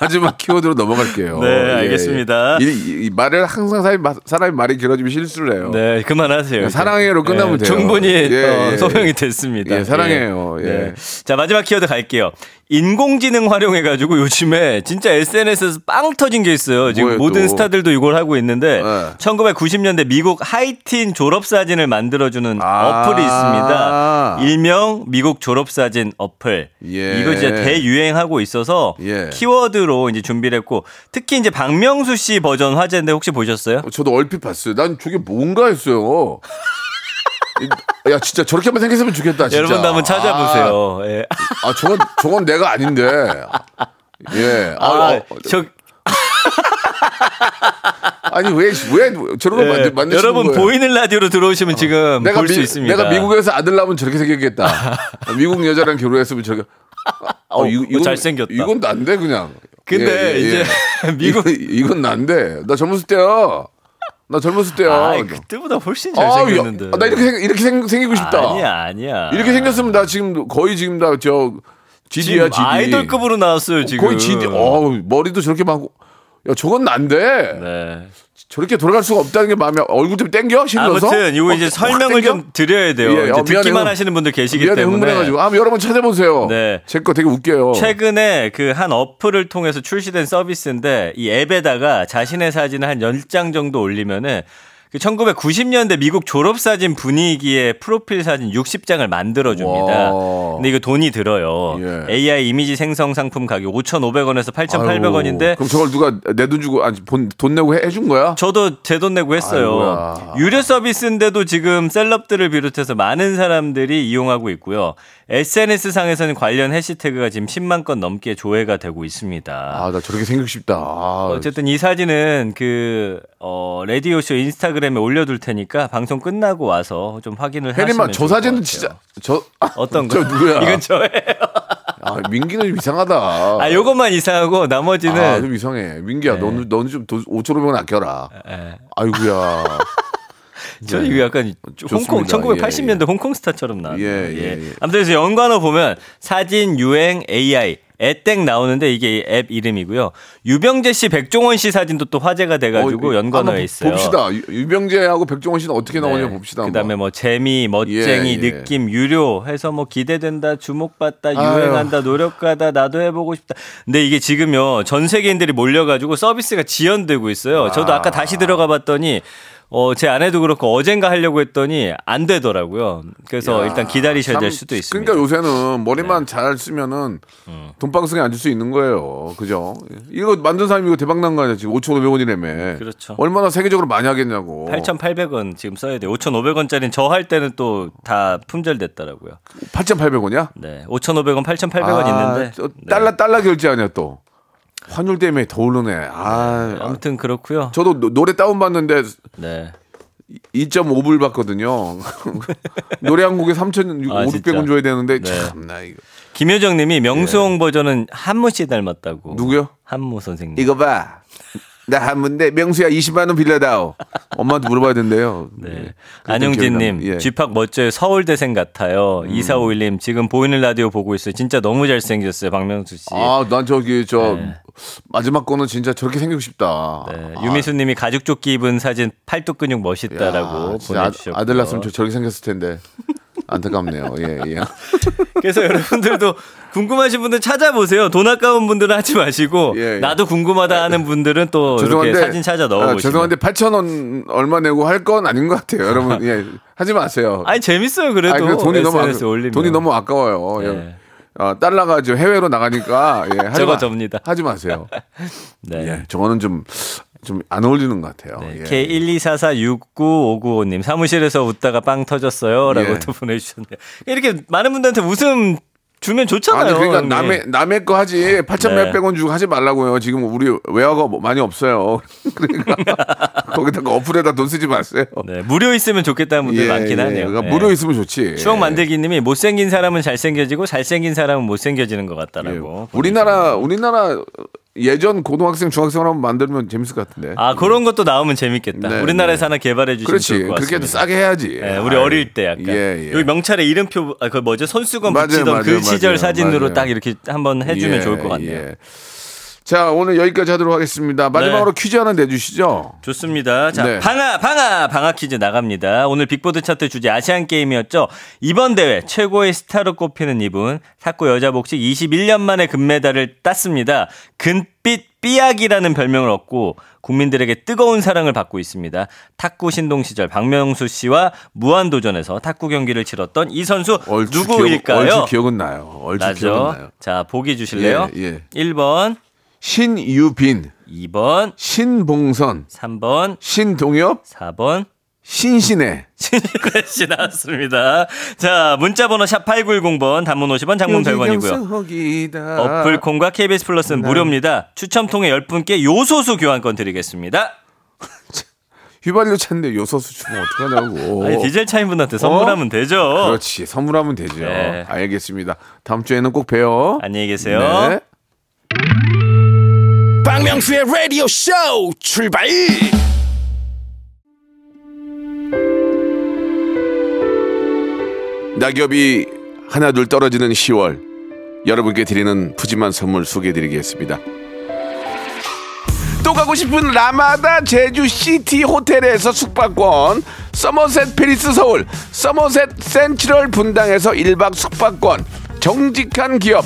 Speaker 1: 마지막 키워드로 넘어갈게요.
Speaker 2: 네,
Speaker 1: 예,
Speaker 2: 알겠습니다.
Speaker 1: 예. 이, 이- 이 말을 항상 사람이, 마- 사람이 말이 길어지면 실수를 해요.
Speaker 2: 네, 그만하세요. 이제.
Speaker 1: 사랑해요로 끝나면 돼요.
Speaker 2: 충분히
Speaker 1: 예,
Speaker 2: 어,
Speaker 1: 예.
Speaker 2: 소명이 됐습니다.
Speaker 1: 예, 사랑해요. 예.
Speaker 2: 네. 자, 마지막 키워드 갈게요. 인공지능 활용해가지고 요즘에 진짜 SNS에서 빵 터진 게 있어요. 지금
Speaker 1: 뭐예요,
Speaker 2: 모든
Speaker 1: 또?
Speaker 2: 스타들도 이걸 하고 있는데
Speaker 1: 네.
Speaker 2: 1990년대 미국 하이틴 졸업사진을 만들어주는
Speaker 1: 아.
Speaker 2: 어플이 있습니다. 일명 미국 졸업사진 어플.
Speaker 1: 예.
Speaker 2: 이거 진짜 대유행하고 있어서
Speaker 1: 예.
Speaker 2: 키워드로 이제 준비를 했고 특히 이제 박명수 씨 버전 화제인데 혹시 보셨어요?
Speaker 1: 저도 얼핏 봤어요. 난 저게 뭔가 했어요. 이- 야 진짜 저렇게만 생겼으면 좋겠다. 진짜.
Speaker 2: 여러분도 한번 찾아보세요. 예.
Speaker 1: 아, 아, 저건 저건 내가 아닌데. 예. 아,
Speaker 2: 아,
Speaker 1: 어,
Speaker 2: 저
Speaker 1: 아니 왜왜 저런 걸
Speaker 2: 예,
Speaker 1: 만드, 만드시는
Speaker 2: 여러분
Speaker 1: 거예요?
Speaker 2: 보이는 라디오로 들어오시면 지금
Speaker 1: 내가
Speaker 2: 볼수
Speaker 1: 미-
Speaker 2: 있습니다.
Speaker 1: 내가 미국에서 아들 낳으면 저렇게 생겼겠다. 미국 여자랑 결혼했으면 저렇게.
Speaker 2: 어, 어, 잘생겼다.
Speaker 1: 이건 난데 그냥.
Speaker 2: 근데
Speaker 1: 예, 예,
Speaker 2: 이제
Speaker 1: 예.
Speaker 2: 미국
Speaker 1: 이건, 이건 난데. 나 젊었을 때야. 나 젊었을 때야.
Speaker 2: 아, 그때보다 훨씬
Speaker 1: 아,
Speaker 2: 잘생겼는데.
Speaker 1: 야, 나 이렇게 생, 이렇게 생, 생기고 싶다.
Speaker 2: 아니야, 아니야.
Speaker 1: 이렇게 생겼으면 나 지금 거의 지금 다저
Speaker 2: 지금
Speaker 1: GD야 GD.
Speaker 2: 아이돌급으로 나왔어요, 지금.
Speaker 1: 거의 GD. 어 머리도 저렇게 많고. 야 저건 난데.
Speaker 2: 네.
Speaker 1: 저렇게 돌아갈 수가 없다는 게 마음에 얼굴 좀 땡겨 실려서.
Speaker 2: 아무튼 이거 이제
Speaker 1: 어,
Speaker 2: 설명을? 좀 드려야 돼요.
Speaker 1: 예,
Speaker 2: 이제
Speaker 1: 어.
Speaker 2: 듣기만 하시는 분들 계시기
Speaker 1: 미안해
Speaker 2: 때문에.
Speaker 1: 흥분해가지고. 아 여러분 찾아보세요.
Speaker 2: 네.
Speaker 1: 제 거 되게 웃겨요.
Speaker 2: 최근에 그 한 어플을 통해서 출시된 서비스인데 이 앱에다가 자신의 사진을 한 10장 정도 올리면은 그 1990년대 미국 졸업사진 분위기의 프로필 사진 60장을 만들어줍니다.
Speaker 1: 와.
Speaker 2: 근데 이거 돈이 들어요.
Speaker 1: 예.
Speaker 2: AI 이미지 생성 상품 가격 5,500원에서 8,800원인데
Speaker 1: 그럼 저걸 누가 내 돈 주고 아니 돈, 돈 내고 해, 해준 거야?
Speaker 2: 저도 제 돈 내고 했어요.
Speaker 1: 아이고야.
Speaker 2: 유료 서비스인데도 지금 셀럽들을 비롯해서 많은 사람들이 이용하고 있고요. SNS 상에서는 관련 해시태그가 지금 10만 건 넘게 조회가 되고 있습니다.
Speaker 1: 아 나 저렇게 생기고 싶다. 아,
Speaker 2: 어쨌든 이 사진은 그 어, 라디오 쇼 인스타그램에 올려둘 테니까 방송 끝나고 와서 좀 확인을 하시면
Speaker 1: 혜림아 저 사진은. 진짜 저 아,
Speaker 2: 어떤
Speaker 1: 저
Speaker 2: 거?
Speaker 1: 누구야?
Speaker 2: 이건 저예요.
Speaker 1: 아 민기는 좀 이상하다.
Speaker 2: 아, 요것만 이상하고 나머지는
Speaker 1: 아, 좀 이상해. 민기야, 너는 너는 좀 5,500원 아껴라.
Speaker 2: 예.
Speaker 1: 아이고야.
Speaker 2: 저는 이거 약간 홍콩
Speaker 1: 좋습니다.
Speaker 2: 1980년대
Speaker 1: 예, 예.
Speaker 2: 홍콩 스타처럼 나왔네요.
Speaker 1: 예, 예, 예.
Speaker 2: 아무튼 그래서 연관어 보면 사진 유행 AI 애땡 나오는데 이게 앱 이름이고요. 유병재 씨, 백종원 씨 사진도 또 화제가 돼가지고
Speaker 1: 어,
Speaker 2: 연관어에 있어요.
Speaker 1: 봅시다. 유- 유병재하고 백종원 씨는 어떻게 나오냐
Speaker 2: 네.
Speaker 1: 봅시다.
Speaker 2: 그다음에. 뭐 재미, 멋쟁이,
Speaker 1: 예, 예.
Speaker 2: 느낌, 유료 해서 뭐 기대된다, 주목받다,
Speaker 1: 아유.
Speaker 2: 유행한다, 노력하다, 나도 해보고 싶다. 근데 이게 지금요 전 세계인들이 몰려가지고 서비스가 지연되고 있어요. 저도 아까 다시 들어가봤더니. 어, 제 아내도 그렇고 어젠가 하려고 했더니 안 되더라고요. 그래서 일단 기다리셔야 될
Speaker 1: 참,
Speaker 2: 수도 있습니다. 네.
Speaker 1: 그러니까 요새는 머리만 잘 쓰면은
Speaker 2: 음.
Speaker 1: 돈방석에 앉을 수 있는 거예요. 그죠? 이거 만든 사람이 이거 대박 난 거 아니야? 지금 5,500원이라며.
Speaker 2: 그렇죠.
Speaker 1: 얼마나 세계적으로 많이 하겠냐고.
Speaker 2: 8,800원 지금 써야 돼요. 5,500원짜리는 저할 때는 또 다 품절됐더라고요.
Speaker 1: 8,800원이야?
Speaker 2: 네. 5,500원, 8,800원 있는데.
Speaker 1: 저
Speaker 2: 네.
Speaker 1: 달러 달러 결제 아니야 또. 환율 때문에 더 오르네. 아,
Speaker 2: 아무튼 그렇고요.
Speaker 1: 저도 노- 노래 다운 받는데
Speaker 2: 네.
Speaker 1: 2.5불 받거든요. 노래 한 곡에 3,500원
Speaker 2: 아?
Speaker 1: 줘야 되는데
Speaker 2: 네.
Speaker 1: 참나 이거.
Speaker 2: 김효정 님이 명수홍 버전은 한무 씨 닮았다고.
Speaker 1: 예. 누구요?
Speaker 2: 한무 선생님.
Speaker 1: 이거 봐. 나 한문데 명수야 20만 원 빌려다오. 엄마한테 물어봐야 된대요.
Speaker 2: 네.
Speaker 1: 예.
Speaker 2: 안용진 님,
Speaker 1: 예. 음.
Speaker 2: 쥐팍 멋져요. 서울대생 같아요. 2451님, 지금 보이는 라디오 보고 있어요. 진짜 너무 잘생겼어요. 박명수 씨.
Speaker 1: 아, 난 저기 저
Speaker 2: 네.
Speaker 1: 마지막 거는 진짜 저렇게 생기고 싶다.
Speaker 2: 네.
Speaker 1: 아,
Speaker 2: 유미수 님이 가죽 조끼 입은 사진 팔뚝 근육 멋있다라고 보내주셨고.
Speaker 1: 아, 아들 낳았으면 저, 저렇게 생겼을 텐데. 안타깝네요. 예, 예.
Speaker 2: 그래서 여러분들도 궁금하신 분들 찾아보세요. 돈 아까운 분들은 하지 마시고
Speaker 1: 예, 예.
Speaker 2: 나도 궁금하다 하는 분들은 또 이렇게 사진 찾아 넣어
Speaker 1: 아,
Speaker 2: 보시면.
Speaker 1: 죄송한데 8천 원 얼마 내고 할 건 아닌 것 같아요. 여러분, 예, 하지 마세요.
Speaker 2: 아니 재밌어요 그래도
Speaker 1: 아니, 그 돈이 너무 아까. 돈이 너무 아까워요. 예.
Speaker 2: 네.
Speaker 1: 어, 달러가 지금 해외로 나가니까 예, 하지 마-
Speaker 2: 접니다.
Speaker 1: 하지 마세요.
Speaker 2: 네.
Speaker 1: 예, 저거는 좀 좀 안 어울리는 것 같아요.
Speaker 2: 네,
Speaker 1: 예.
Speaker 2: K124469595님 사무실에서 웃다가 빵 터졌어요라고
Speaker 1: 예.
Speaker 2: 또 보내주셨네요. 이렇게 많은 분들한테 웃음 주면 좋잖아요.
Speaker 1: 아니 그러니까
Speaker 2: 형님.
Speaker 1: 남의 남의 거 하지 8천
Speaker 2: 네.
Speaker 1: 몇백 원 주고 하지 말라고요. 지금 우리 외화가 뭐 많이 없어요. 그러니까 거기다가 어플에다 돈 쓰지 마세요.
Speaker 2: 네, 무료 있으면 좋겠다는 분들 많긴 하네요.
Speaker 1: 그러니까
Speaker 2: 네.
Speaker 1: 무료 있으면 좋지.
Speaker 2: 추억 만들기님이 못생긴 사람은 잘생겨지고 잘생긴 사람은 못생겨지는 것
Speaker 1: 예.
Speaker 2: 같다라고.
Speaker 1: 우리나라 우리나라 예전 고등학생 중학생을 한번 만들면 재밌을 것 같은데.
Speaker 2: 아 그런 것도 나오면 재밌겠다.
Speaker 1: 네,
Speaker 2: 우리나라에서 하나 개발해 주시면
Speaker 1: 그렇지.
Speaker 2: 좋을 것 같습니다.
Speaker 1: 그렇게 싸게 해야지.
Speaker 2: 네, 우리
Speaker 1: 아이,
Speaker 2: 어릴 때 약간
Speaker 1: 예, 예.
Speaker 2: 여기 명찰에 이름표 아, 그 뭐죠 손수건
Speaker 1: 맞아요,
Speaker 2: 붙이던 그
Speaker 1: 맞아요,
Speaker 2: 시절
Speaker 1: 맞아요,
Speaker 2: 사진으로
Speaker 1: 맞아요.
Speaker 2: 딱 이렇게 한번 해주면
Speaker 1: 예,
Speaker 2: 좋을 것 같네요.
Speaker 1: 예. 자 오늘 여기까지 하도록 하겠습니다. 마지막으로
Speaker 2: 네.
Speaker 1: 퀴즈 하나 내주시죠.
Speaker 2: 좋습니다. 자,
Speaker 1: 네.
Speaker 2: 방아, 방아, 방아 퀴즈 나갑니다. 오늘 빅보드 차트 주제 아시안 게임이었죠. 이번 대회 최고의 스타로 꼽히는 이분, 탁구 여자 복식 21년 만에 금메달을 땄습니다. 근빛 삐약이라는 별명을 얻고 국민들에게 뜨거운 사랑을 받고 있습니다. 탁구 신동 시절 박명수 씨와 무한도전에서 탁구 경기를 치렀던 이 선수
Speaker 1: 얼추
Speaker 2: 누구일까요?
Speaker 1: 기억, 얼추 기억은 나요. 얼추 기억은. 나요.
Speaker 2: 자, 보기 주실래요?
Speaker 1: 예, 예.
Speaker 2: 1번,
Speaker 1: 신유빈,
Speaker 2: 2번,
Speaker 1: 신봉선,
Speaker 2: 3번,
Speaker 1: 신동엽,
Speaker 2: 4번,
Speaker 1: 신신혜.
Speaker 2: 신신혜 씨 나왔습니다. 자, 문자번호 샵 8910번, 단문 50원, 장문 100원이고요. 어플 콩과 KBS 플러스는
Speaker 1: 네.
Speaker 2: 무료입니다. 추첨 통해 10분께 요소수 교환권 드리겠습니다.
Speaker 1: 휘발유 찬데 요소수 주면 어떡하냐고.
Speaker 2: 아니, 디젤 차인 분한테 선물하면 되죠.
Speaker 1: 그렇지. 선물하면 되죠.
Speaker 2: 네.
Speaker 1: 알겠습니다. 다음 주에는 꼭 봬요.
Speaker 2: 안녕히 계세요.
Speaker 1: 네.
Speaker 3: 박명수의 라디오 쇼 출발
Speaker 1: 낙엽이 하나둘 떨어지는 10월 여러분께 드리는 푸짐한 선물 소개해드리겠습니다. 또 가고 싶은 라마다 제주 시티 호텔에서 숙박권, 서머셋 페리스 서울, 서머셋 센트럴 분당에서 1박 숙박권, 정직한 기업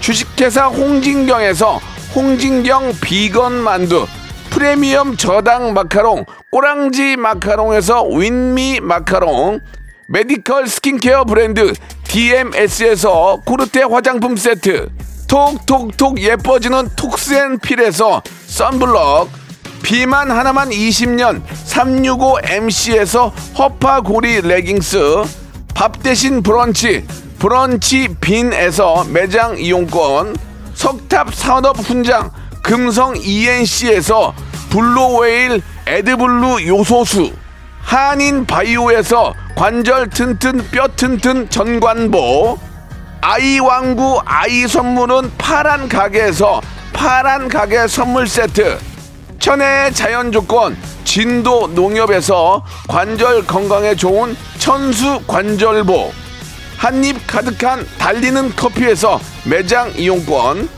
Speaker 1: 주식회사 홍진경에서 홍진경 비건 만두 프리미엄 저당 마카롱 꼬랑지 마카롱에서 윈미 마카롱 메디컬 스킨케어 브랜드 DMS에서 코르테 화장품 세트 톡톡톡 예뻐지는 톡스앤필에서 썬블럭 비만 하나만 20년 365MC에서 허파고리 레깅스 밥 대신 브런치 브런치 빈에서 매장 이용권 석탑 산업 훈장 금성 ENC에서 블루웨일 에드블루 요소수 한인 바이오에서 관절 튼튼 뼈 튼튼 전관보 아이 왕구 아이 선물은 파란 가게에서 파란 가게 선물 세트 천혜의 자연 조건 진도 농협에서 관절 건강에 좋은 천수 관절보 한입 가득한 달리는 커피에서 매장 이용권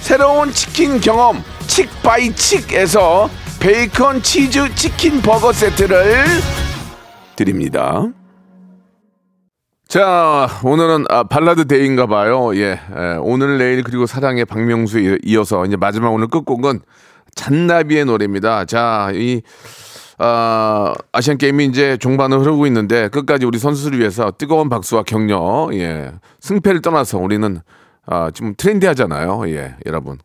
Speaker 1: 새로운 치킨 경험 칙바이칙에서 베이컨 치즈 치킨 버거 세트를 드립니다. 자, 오늘은 아, 발라드 데이인가 봐요. 예, 예, 오늘 내일 그리고 사랑의 박명수 에 이어서 이제 마지막 오늘 끝곡은 잔나비의 노래입니다. 자, 이 아, 아시안 게임이 이제 종반을 흐르고 있는데 끝까지 우리 선수를 위해서 뜨거운 박수와 격려, 예, 승패를 떠나서 우리는 아, 지금 트렌디하잖아요. 예, 여러분.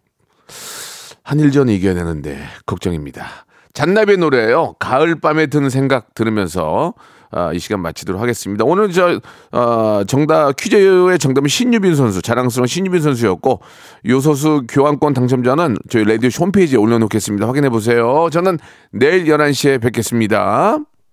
Speaker 1: 한일전 이겨야 되는데 걱정입니다. 잔나비의 노래예요. 가을 밤에 드는 생각 들으면서 아, 이 시간 마치도록 하겠습니다. 오늘 저 어, 정답 퀴즈의 정답은 신유빈 선수, 자랑스러운 신유빈 선수였고 요소수 교환권 당첨자는 저희 라디오 홈페이지에 올려놓겠습니다. 확인해 보세요. 저는 내일 11시에 뵙겠습니다.